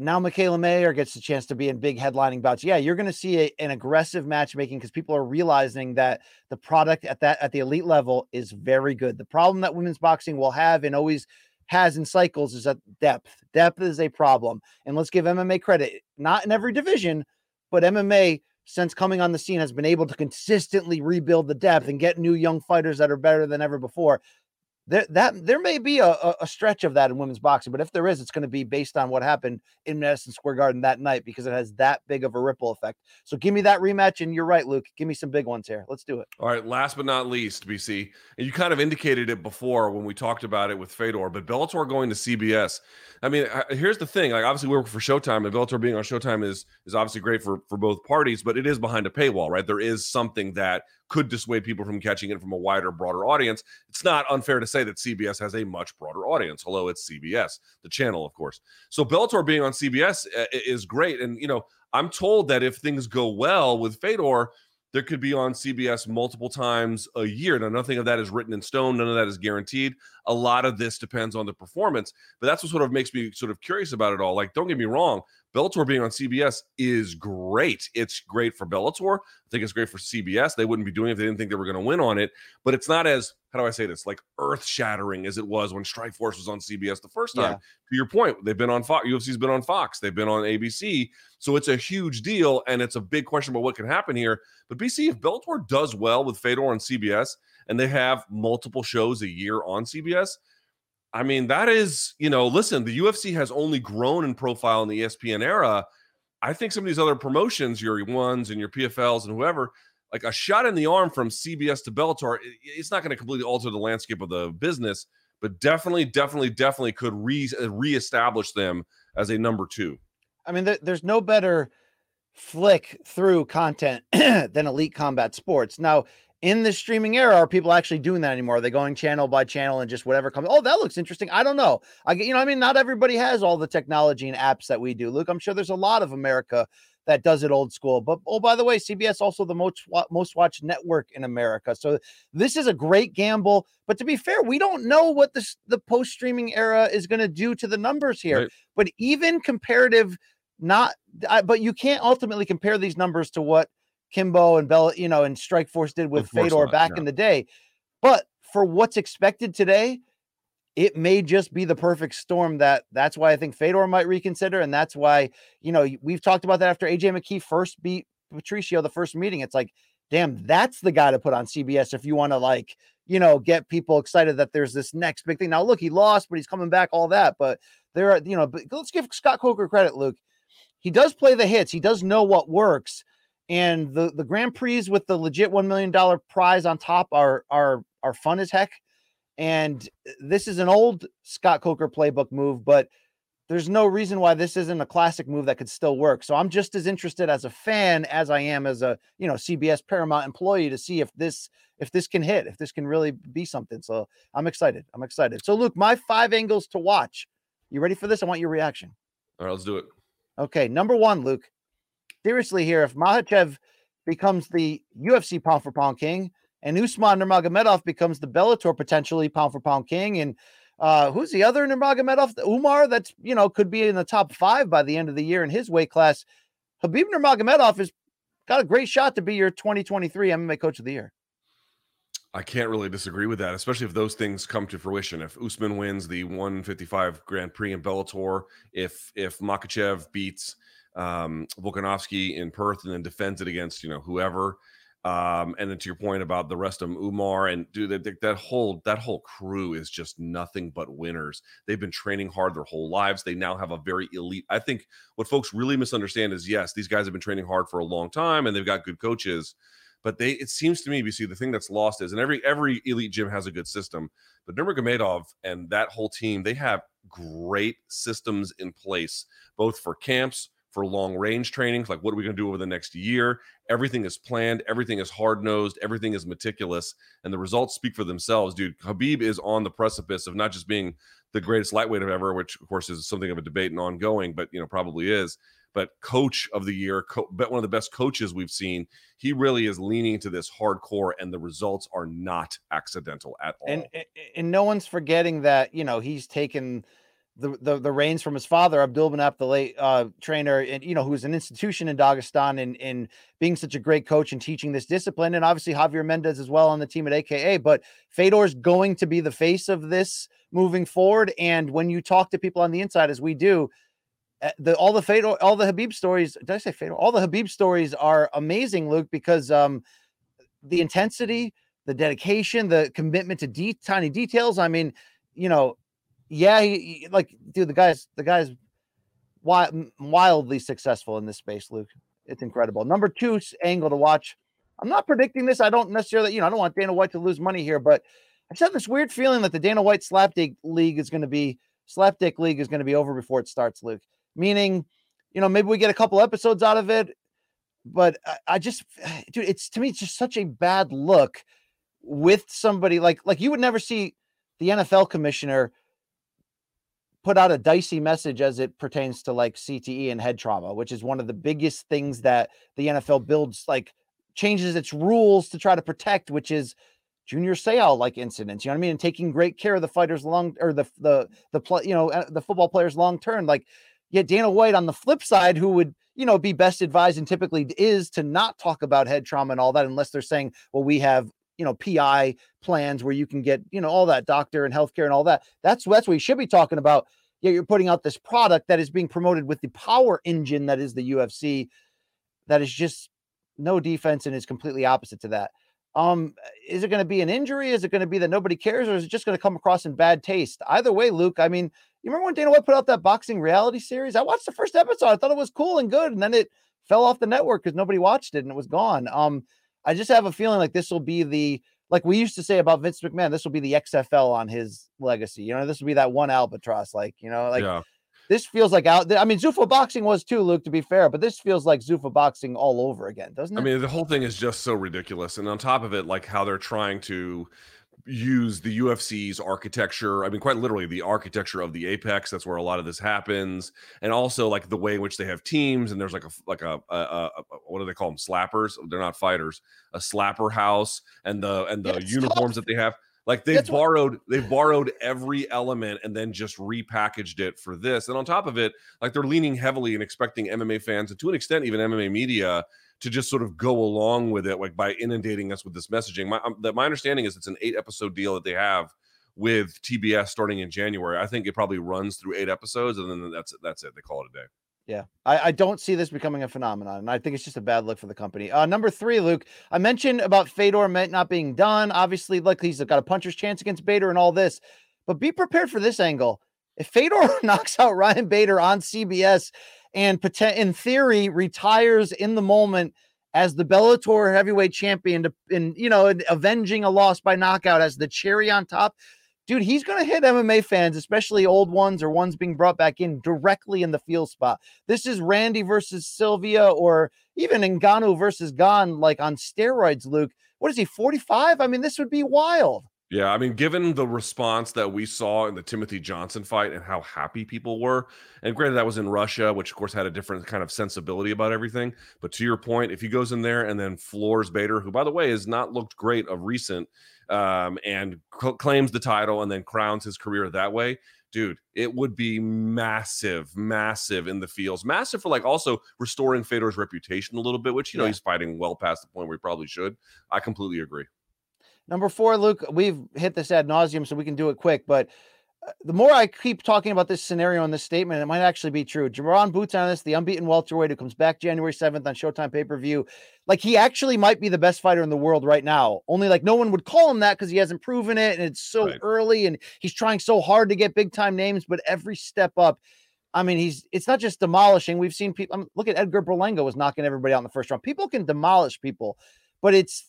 now Mikaela Mayer gets the chance to be in big headlining bouts. Yeah, you're going to see a, an aggressive matchmaking because people are realizing that the product at that at the elite level is very good. The problem that women's boxing will have and always has in cycles is that depth. Depth is a problem. And let's give MMA credit, not in every division, but MMA since coming on the scene has been able to consistently rebuild the depth and get new young fighters that are better than ever before. There that there may be a, a stretch of that in women's boxing, but if there is, it's going to be based on what happened in Madison Square Garden that night because it has that big of a ripple effect. So give me that rematch, and you're right, Luke. Give me some big ones here. Let's do it. All right. Last but not least, BC, and you kind of indicated it before when we talked about it with Fedor, but Bellator going to CBS. I mean, uh, here's the thing. Like, obviously, we work for Showtime, and Bellator being on Showtime is is obviously great for for both parties, but it is behind a paywall, right? There is something that could dissuade people from catching it from a wider, broader audience. It's not unfair to say that CBS has a much broader audience, Hello, it's CBS, the channel, of course. So Bellator being on CBS uh, is great. And, you know, I'm told that if things go well with Fedor, there could be on CBS multiple times a year. Now, nothing of that is written in stone. None of that is guaranteed. A lot of this depends on the performance, but that's what sort of makes me sort of curious about it all. Like, don't get me wrong, Bellator being on CBS is great. It's great for Bellator. I think it's great for CBS. They wouldn't be doing it if they didn't think they were going to win on it. But it's not as how do I say this like earth shattering as it was when Strikeforce was on CBS the first time. Yeah. To your point, they've been on Fox. UFC's been on Fox. They've been on ABC. So it's a huge deal, and it's a big question about what can happen here. But BC, if Bellator does well with Fedor on CBS, and they have multiple shows a year on CBS I mean, that is, you know, listen, the UFC has only grown in profile in the ESPN era. I think some of these other promotions, your ones and your PFLs and whoever, like a shot in the arm from CBS to Bellator, it's not going to completely alter the landscape of the business, but definitely, definitely, definitely could re uh, reestablish them as a number two. I mean, there's no better flick through content than Elite Combat Sports. Now, in the streaming era are people actually doing that anymore? Are they going channel by channel and just whatever comes oh that looks interesting. I don't know. I get, you know i mean not everybody has all the technology and apps that we do. Luke i'm sure there's a lot of america that does it old school but oh by the way cbs also the most most watched network in america. So this is a great gamble but to be fair we don't know what this the post streaming era is going to do to the numbers here. Right. but even comparative not I, but you can't ultimately compare these numbers to what Kimbo and Bella, you know, and Strikeforce did with Fedor not, back no. in the day. But for what's expected today, it may just be the perfect storm that that's why I think Fedor might reconsider. And that's why, you know, we've talked about that after AJ McKee first beat Patricio the first meeting. It's like, damn, that's the guy to put on CBS if you want to like, you know, get people excited that there's this next big thing. Now, look, he lost, but he's coming back, all that. But there are, you know, but let's give Scott Coker credit, Luke. He does play the hits, he does know what works and the the Grand Prix with the legit one million dollar prize on top are are are fun as heck. And this is an old Scott Coker playbook move, but there's no reason why this isn't a classic move that could still work. So I'm just as interested as a fan as I am as a you know CBS Paramount employee to see if this if this can hit, if this can really be something. So I'm excited. I'm excited. So Luke, my five angles to watch. You ready for this? I want your reaction. All right, let's do it. Okay, number one, Luke seriously here, if Makhachev becomes the UFC pound for pound king and Usman Nurmagomedov becomes the Bellator potentially pound for pound king, and uh, who's the other Nurmagomedov? Umar, that's you know could be in the top five by the end of the year in his weight class. Khabib Nurmagomedov has got a great shot to be your 2023 MMA Coach of the Year. I can't really disagree with that, especially if those things come to fruition. If Usman wins the 155 Grand Prix in Bellator, if if Makhachev beats um, Volkanovski in Perth and then defends it against you know whoever. Um, and then to your point about the rest of Umar and dude, that, that whole that whole crew is just nothing but winners. They've been training hard their whole lives. They now have a very elite. I think what folks really misunderstand is yes, these guys have been training hard for a long time and they've got good coaches. But they, it seems to me, BC, the thing that's lost is, and every every elite gym has a good system, but Nurmagomedov and that whole team, they have great systems in place, both for camps, for long range trainings like what are we going to do over the next year? Everything is planned everything is hard nosed everything is meticulous and the results speak for themselves. Dude khabib is on the precipice of not just being the greatest lightweight of ever which of course is something of a debate and ongoing but you know probably is but coach of the year co- one of the best coaches we've seen. He really is leaning into this hardcore and the results are not accidental at all. and and no one's forgetting that you know he's taken the, the, the reins from his father, Abdul Manap, the late uh, trainer, and you know, who's an institution in Dagestan and in being such a great coach and teaching this discipline. And obviously Javier Mendez as well on the team at AKA. But Fedor's going to be the face of this moving forward. And when you talk to people on the inside, as we do, eh, the all the Fedor, all the Khabib stories, did I say Fedor? All the Khabib stories are amazing, Luke, because um the intensity, the dedication, the commitment to tiny details. I mean, you know, yeah, he, he, like dude, the guy's the guy's wild, wildly successful in this space, Luke. It's incredible. Number two angle to watch. I'm not predicting this. I don't necessarily, you know, I don't want Dana White to lose money here, but I just have this weird feeling that the Dana White slapdick league is going to be slapdick league is going to be over before it starts, Luke. Meaning, you know, maybe we get a couple episodes out of it, but I, I just, dude, it's to me, it's just such a bad look with somebody like like you would never see the NFL commissioner put out a dicey message as it pertains to like CTE and head trauma, which is one of the biggest things that the NFL builds like changes its rules to try to protect, which is Junior Seau like incidents. You know what I mean? And taking great care of the fighters long or the the the play, you know, uh, the football players long term. Like, yet Dana White on the flip side, who would you know be best advised and typically is to not talk about head trauma and all that unless they're saying, well, we have you know PI plans where you can get you know all that doctor and healthcare and all that. That's that's what you should be talking about. Yeah, you're putting out this product that is being promoted with the power engine that is the UFC, that is just no defense and is completely opposite to that. Um, is it going to be an injury? Is it going to be that nobody cares, or is it just going to come across in bad taste? Either way, Luke. I mean, you remember when Dana White put out that boxing reality series? I watched the first episode. I thought it was cool and good, and then it fell off the network because nobody watched it and it was gone. Um, I just have a feeling like this will be the like we used to say about Vince McMahon. This will be the XFL on his legacy. You know, this will be that one albatross. Like you know, like. Yeah. This feels like out. I mean, Zuffa boxing was too, Luke. To be fair, but this feels like Zuffa boxing all over again, doesn't it? I mean, the whole thing is just so ridiculous, and on top of it, like how they're trying to use the UFC's architecture. I mean, quite literally, the architecture of the apex. That's where a lot of this happens, and also like the way in which they have teams. And there's like a like a, a, a, a what do they call them? Slappers. They're not fighters. A slapper house, and the and the uniforms tough. that they have. Like they've That's borrowed, what... they've borrowed every element and then just repackaged it for this. And on top of it, like they're leaning heavily and expecting MMA fans and to an extent even MMA media to just sort of go along with it, like by inundating us with this messaging. My um, that my understanding is it's an eight episode deal that they have with TBS starting in January. I think it probably runs through eight episodes, and then that's that's it. They call it a day. Yeah, I, I, don't see this becoming a phenomenon, and I think it's just a bad look for the company. Uh, number three, Luke, I mentioned about Fedor not being done. Obviously, like he's got a puncher's chance against Bader and all this, but be prepared for this angle. If Fedor knocks out Ryan Bader on CBS and in theory retires in the moment as the Bellator heavyweight champion, in you know, avenging a loss by knockout as the cherry on top, dude, he's going to hit MMA fans, especially old ones or ones being brought back in directly in the field spot. This is Randy versus Sylvia or even Ngannou versus Gane, like on steroids, Luke. What is he, 45? I mean, this would be wild. Yeah, I mean, given the response that we saw in the Timothy Johnson fight and how happy people were, and granted that was in Russia, which of course had a different kind of sensibility about everything. But to your point, if he goes in there and then floors Bader, who by the way has not looked great of recent, um, and cl- claims the title and then crowns his career that way, dude, it would be massive, massive in the fields, massive for like also restoring Fedor's reputation a little bit, which you know he's fighting well past the point where he probably should. I completely agree. Number four, Luke, we've hit this ad nauseum, so we can do it quick, but uh, the more I keep talking about this scenario and this statement, it might actually be true. Jaron Boots Ennis, the unbeaten welterweight who comes back January 7th on Showtime pay per view. Like he actually might be the best fighter in the world right now. Only like no one would call him that because he hasn't proven it and it's so right. early and he's trying so hard to get big time names. But every step up, I mean, he's it's not just demolishing. We've seen people I um, mean, look at Edgar Berlanga was knocking everybody out in the first round. People can demolish people, but it's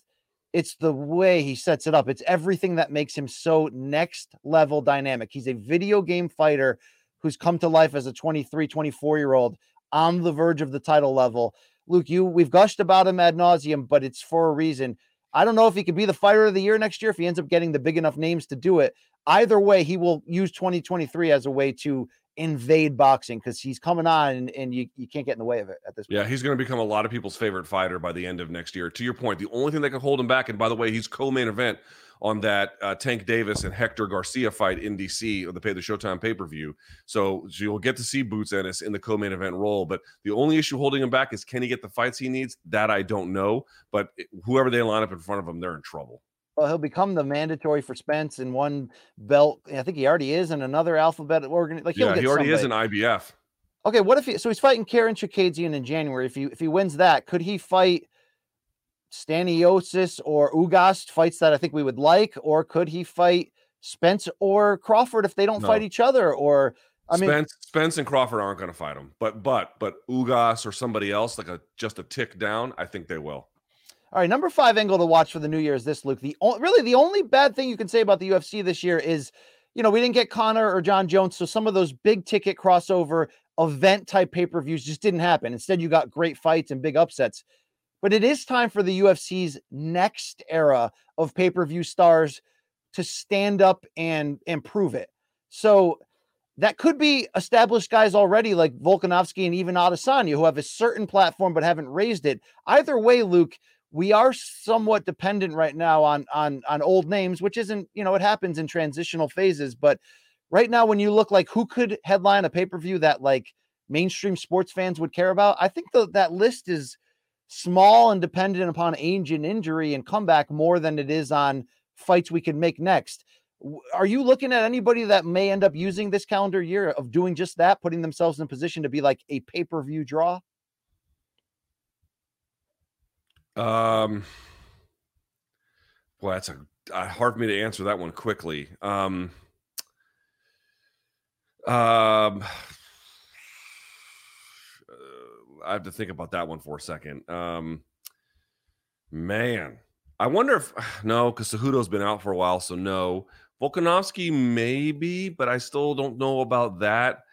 it's the way he sets it up. It's everything that makes him so next level dynamic. He's a video game fighter who's come to life as a 23, 24 year old on the verge of the title level. Luke, you we've gushed about him ad nauseum, but it's for a reason. I don't know if he could be the fighter of the year next year if he ends up getting the big enough names to do it. Either way, he will use 2023 as a way to invade boxing because he's coming on and, and you, you can't get in the way of it at this point. Yeah, he's going to become a lot of people's favorite fighter by the end of next year. To your point, the only thing that can hold him back, and by the way, he's co-main event on that uh, Tank Davis and Hector Garcia fight in DC or the pay the Showtime pay per view. So, so, you'll get to see Boots Ennis in the co-main event role. But the only issue holding him back is can he get the fights he needs? That I don't know. But whoever they line up in front of him, they're in trouble well, he'll become the mandatory for Spence in one belt. I think he already is in another alphabet organ. Like yeah, he already somebody. is in IBF. Okay, what if he? So he's fighting Karen Chukhadzhian in January. If he if he wins that, could he fight Stanionis or Ugas fights that I think we would like, or could he fight Spence or Crawford if they don't no. fight each other? Or I mean, Spence, Spence and Crawford aren't going to fight him, but but but Ugas or somebody else like a just a tick down, I think they will. All right, number five angle to watch for the new year is this, Luke. The really the only bad thing you can say about the UFC this year is, you know, we didn't get Conor or Jon Jones, so some of those big ticket crossover event type pay per views just didn't happen. Instead, you got great fights and big upsets. But it is time for the UFC's next era of pay per view stars to stand up and improve it. So that could be established guys already like Volkanovski and even Adesanya who have a certain platform but haven't raised it. Either way, Luke, we are somewhat dependent right now on on on old names, which isn't, you know, it happens in transitional phases, but right now when you look like who could headline a pay-per-view that like mainstream sports fans would care about, I think the, that list is small and dependent upon age and injury and comeback more than it is on fights we can make next. Are you looking at anybody that may end up using this calendar year of doing just that, putting themselves in position to be like a pay per view draw? Um, well, that's a uh, hard for me to answer that one quickly. Um, um, I have to think about that one for a second. Um, man, I wonder if no, because Cejudo's been out for a while, so no. Volkanovski maybe, but I still don't know about that.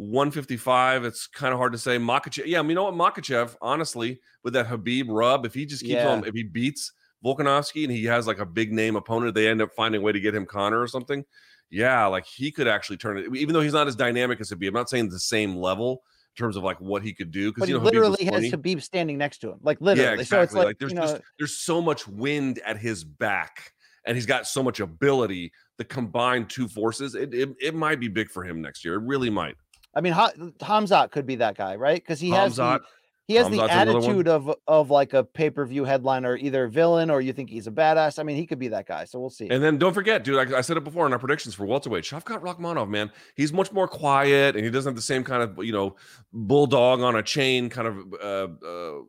155, it's kind of hard to say. Makhachev. yeah, I mean, you know what, Makhachev, honestly, with that Khabib rub, if he just keeps yeah. on, if he beats Volkanovski and he has like a big name opponent, they end up finding a way to get him Conor or something. Yeah, like he could actually turn it, even though he's not as dynamic as Khabib. I'm not saying the same level, in terms of like what he could do because he know, literally has Khabib standing next to him, like literally. Yeah, exactly. So it's like, like there's you know, just there's so much wind at his back, and he's got so much ability. The combined two forces, it it, it might be big for him next year. It really might. I mean, ha- Hamzat could be that guy, right? Because he has the, he has the attitude of of like a pay per view headliner, either villain or you think he's a badass. I mean, he could be that guy. So we'll see. And then don't forget, dude. I, I said it before in our predictions for welterweight. Shavkat Rakhmonov, man, he's much more quiet and he doesn't have the same kind of you know bulldog on a chain kind of uh, uh,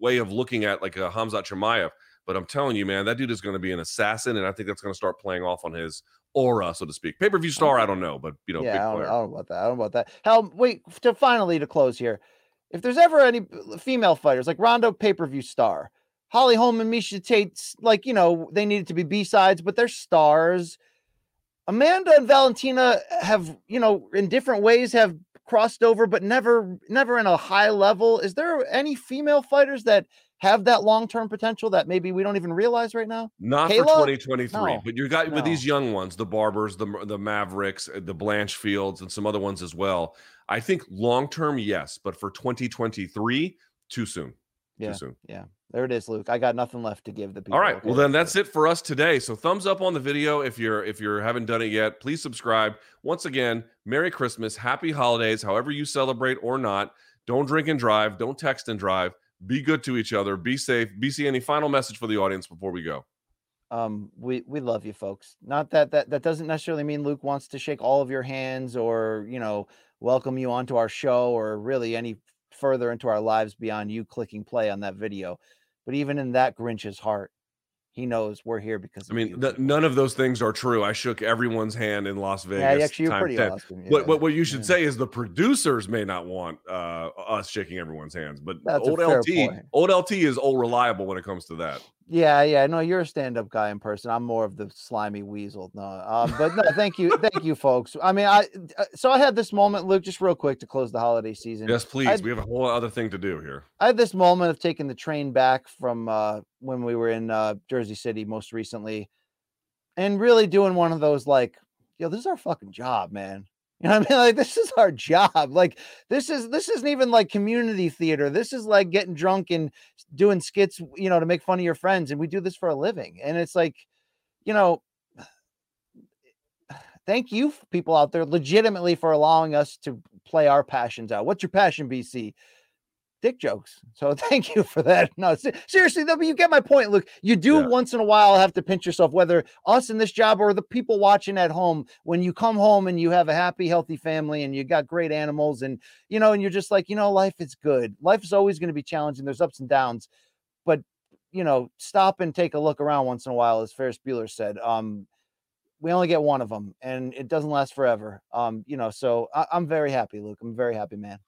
way of looking at like a Hamzat Chimaev. But I'm telling you, man, that dude is going to be an assassin, and I think that's going to start playing off on his aura, so to speak. Pay per view star, I don't know, but you know, yeah, I don't, I don't, know about that. I don't know about that. Hell, wait to finally to close here if there's ever any uh, female fighters like Ronda pay per view star, Holly Holm and Miesha Tate's like, you know, they needed to be B sides, but they're stars. Amanda and Valentina have, you know, in different ways have crossed over, but never, never in a high level. Is there any female fighters that have that long-term potential that maybe we don't even realize right now? Not Kayla? for 2023, no. but you got no. with these young ones, the Barbers, the the Mavericks, uh, the Blanchfields, and some other ones as well. I think long term, yes, but for 2023, too soon. Yeah, too soon. Yeah, there it is, Luke. I got nothing left to give the people. All right, okay? well then that's it for us today. So thumbs up on the video if you're if you haven't done it yet. Please subscribe. Once again, Merry Christmas, Happy Holidays, however you celebrate or not. Don't drink and drive. Don't text and drive. Be good to each other. Be safe. BC, any final message for the audience before we go? um we we love you folks not that that that doesn't necessarily mean luke wants to shake all of your hands or you know welcome you onto our show or really any further into our lives beyond you clicking play on that video. But even in that Grinch's heart, he knows we're here because I mean, none of those things are true. I shook everyone's hand in Las Vegas. Yeah, actually, you're pretty 10. awesome. Yeah. What, what, what you should yeah. say is the producers may not want uh, us shaking everyone's hands, but That's old LT, point. old LT is old reliable when it comes to that. Yeah, yeah. No, you're a stand-up guy in person. I'm more of the slimy weasel. No, um, but no, thank you, thank you, folks. I mean, I uh, so I had this moment, Luke, just real quick to close the holiday season. Yes, please. I'd, we have a whole other thing to do here. I had this moment of taking the train back from uh, when we were in uh, Jersey City most recently, and really doing one of those like, yo, this is our fucking job, man. You know what I mean? Like this is our job. Like this is this isn't even like community theater. This is like getting drunk and doing skits, you know, to make fun of your friends. And we do this for a living. And it's like, you know, thank you people out there legitimately for allowing us to play our passions out. What's your passion, BC? Dick jokes. So thank you for that. No, seriously, though, but you get my point. Look, you do yeah. once in a while have to pinch yourself, whether us in this job or the people watching at home. When you come home and you have a happy, healthy family and you got great animals, and you know, and you're just like, you know, life is good. Life is always going to be challenging. There's ups and downs, but you know, stop and take a look around once in a while, as Ferris Bueller said. Um, we only get one of them, and it doesn't last forever. Um, you know, so I, I'm very happy, Luke. I'm very happy, man.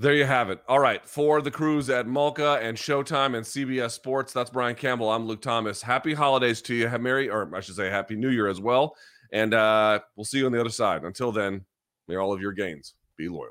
There you have it. All right. For the crews at Malka and Showtime and CBS Sports, that's Brian Campbell. I'm Luke Thomas. Happy holidays to you. Merry, or I should say, Happy New Year as well. And uh, we'll see you on the other side. Until then, may all of your gains be loyal.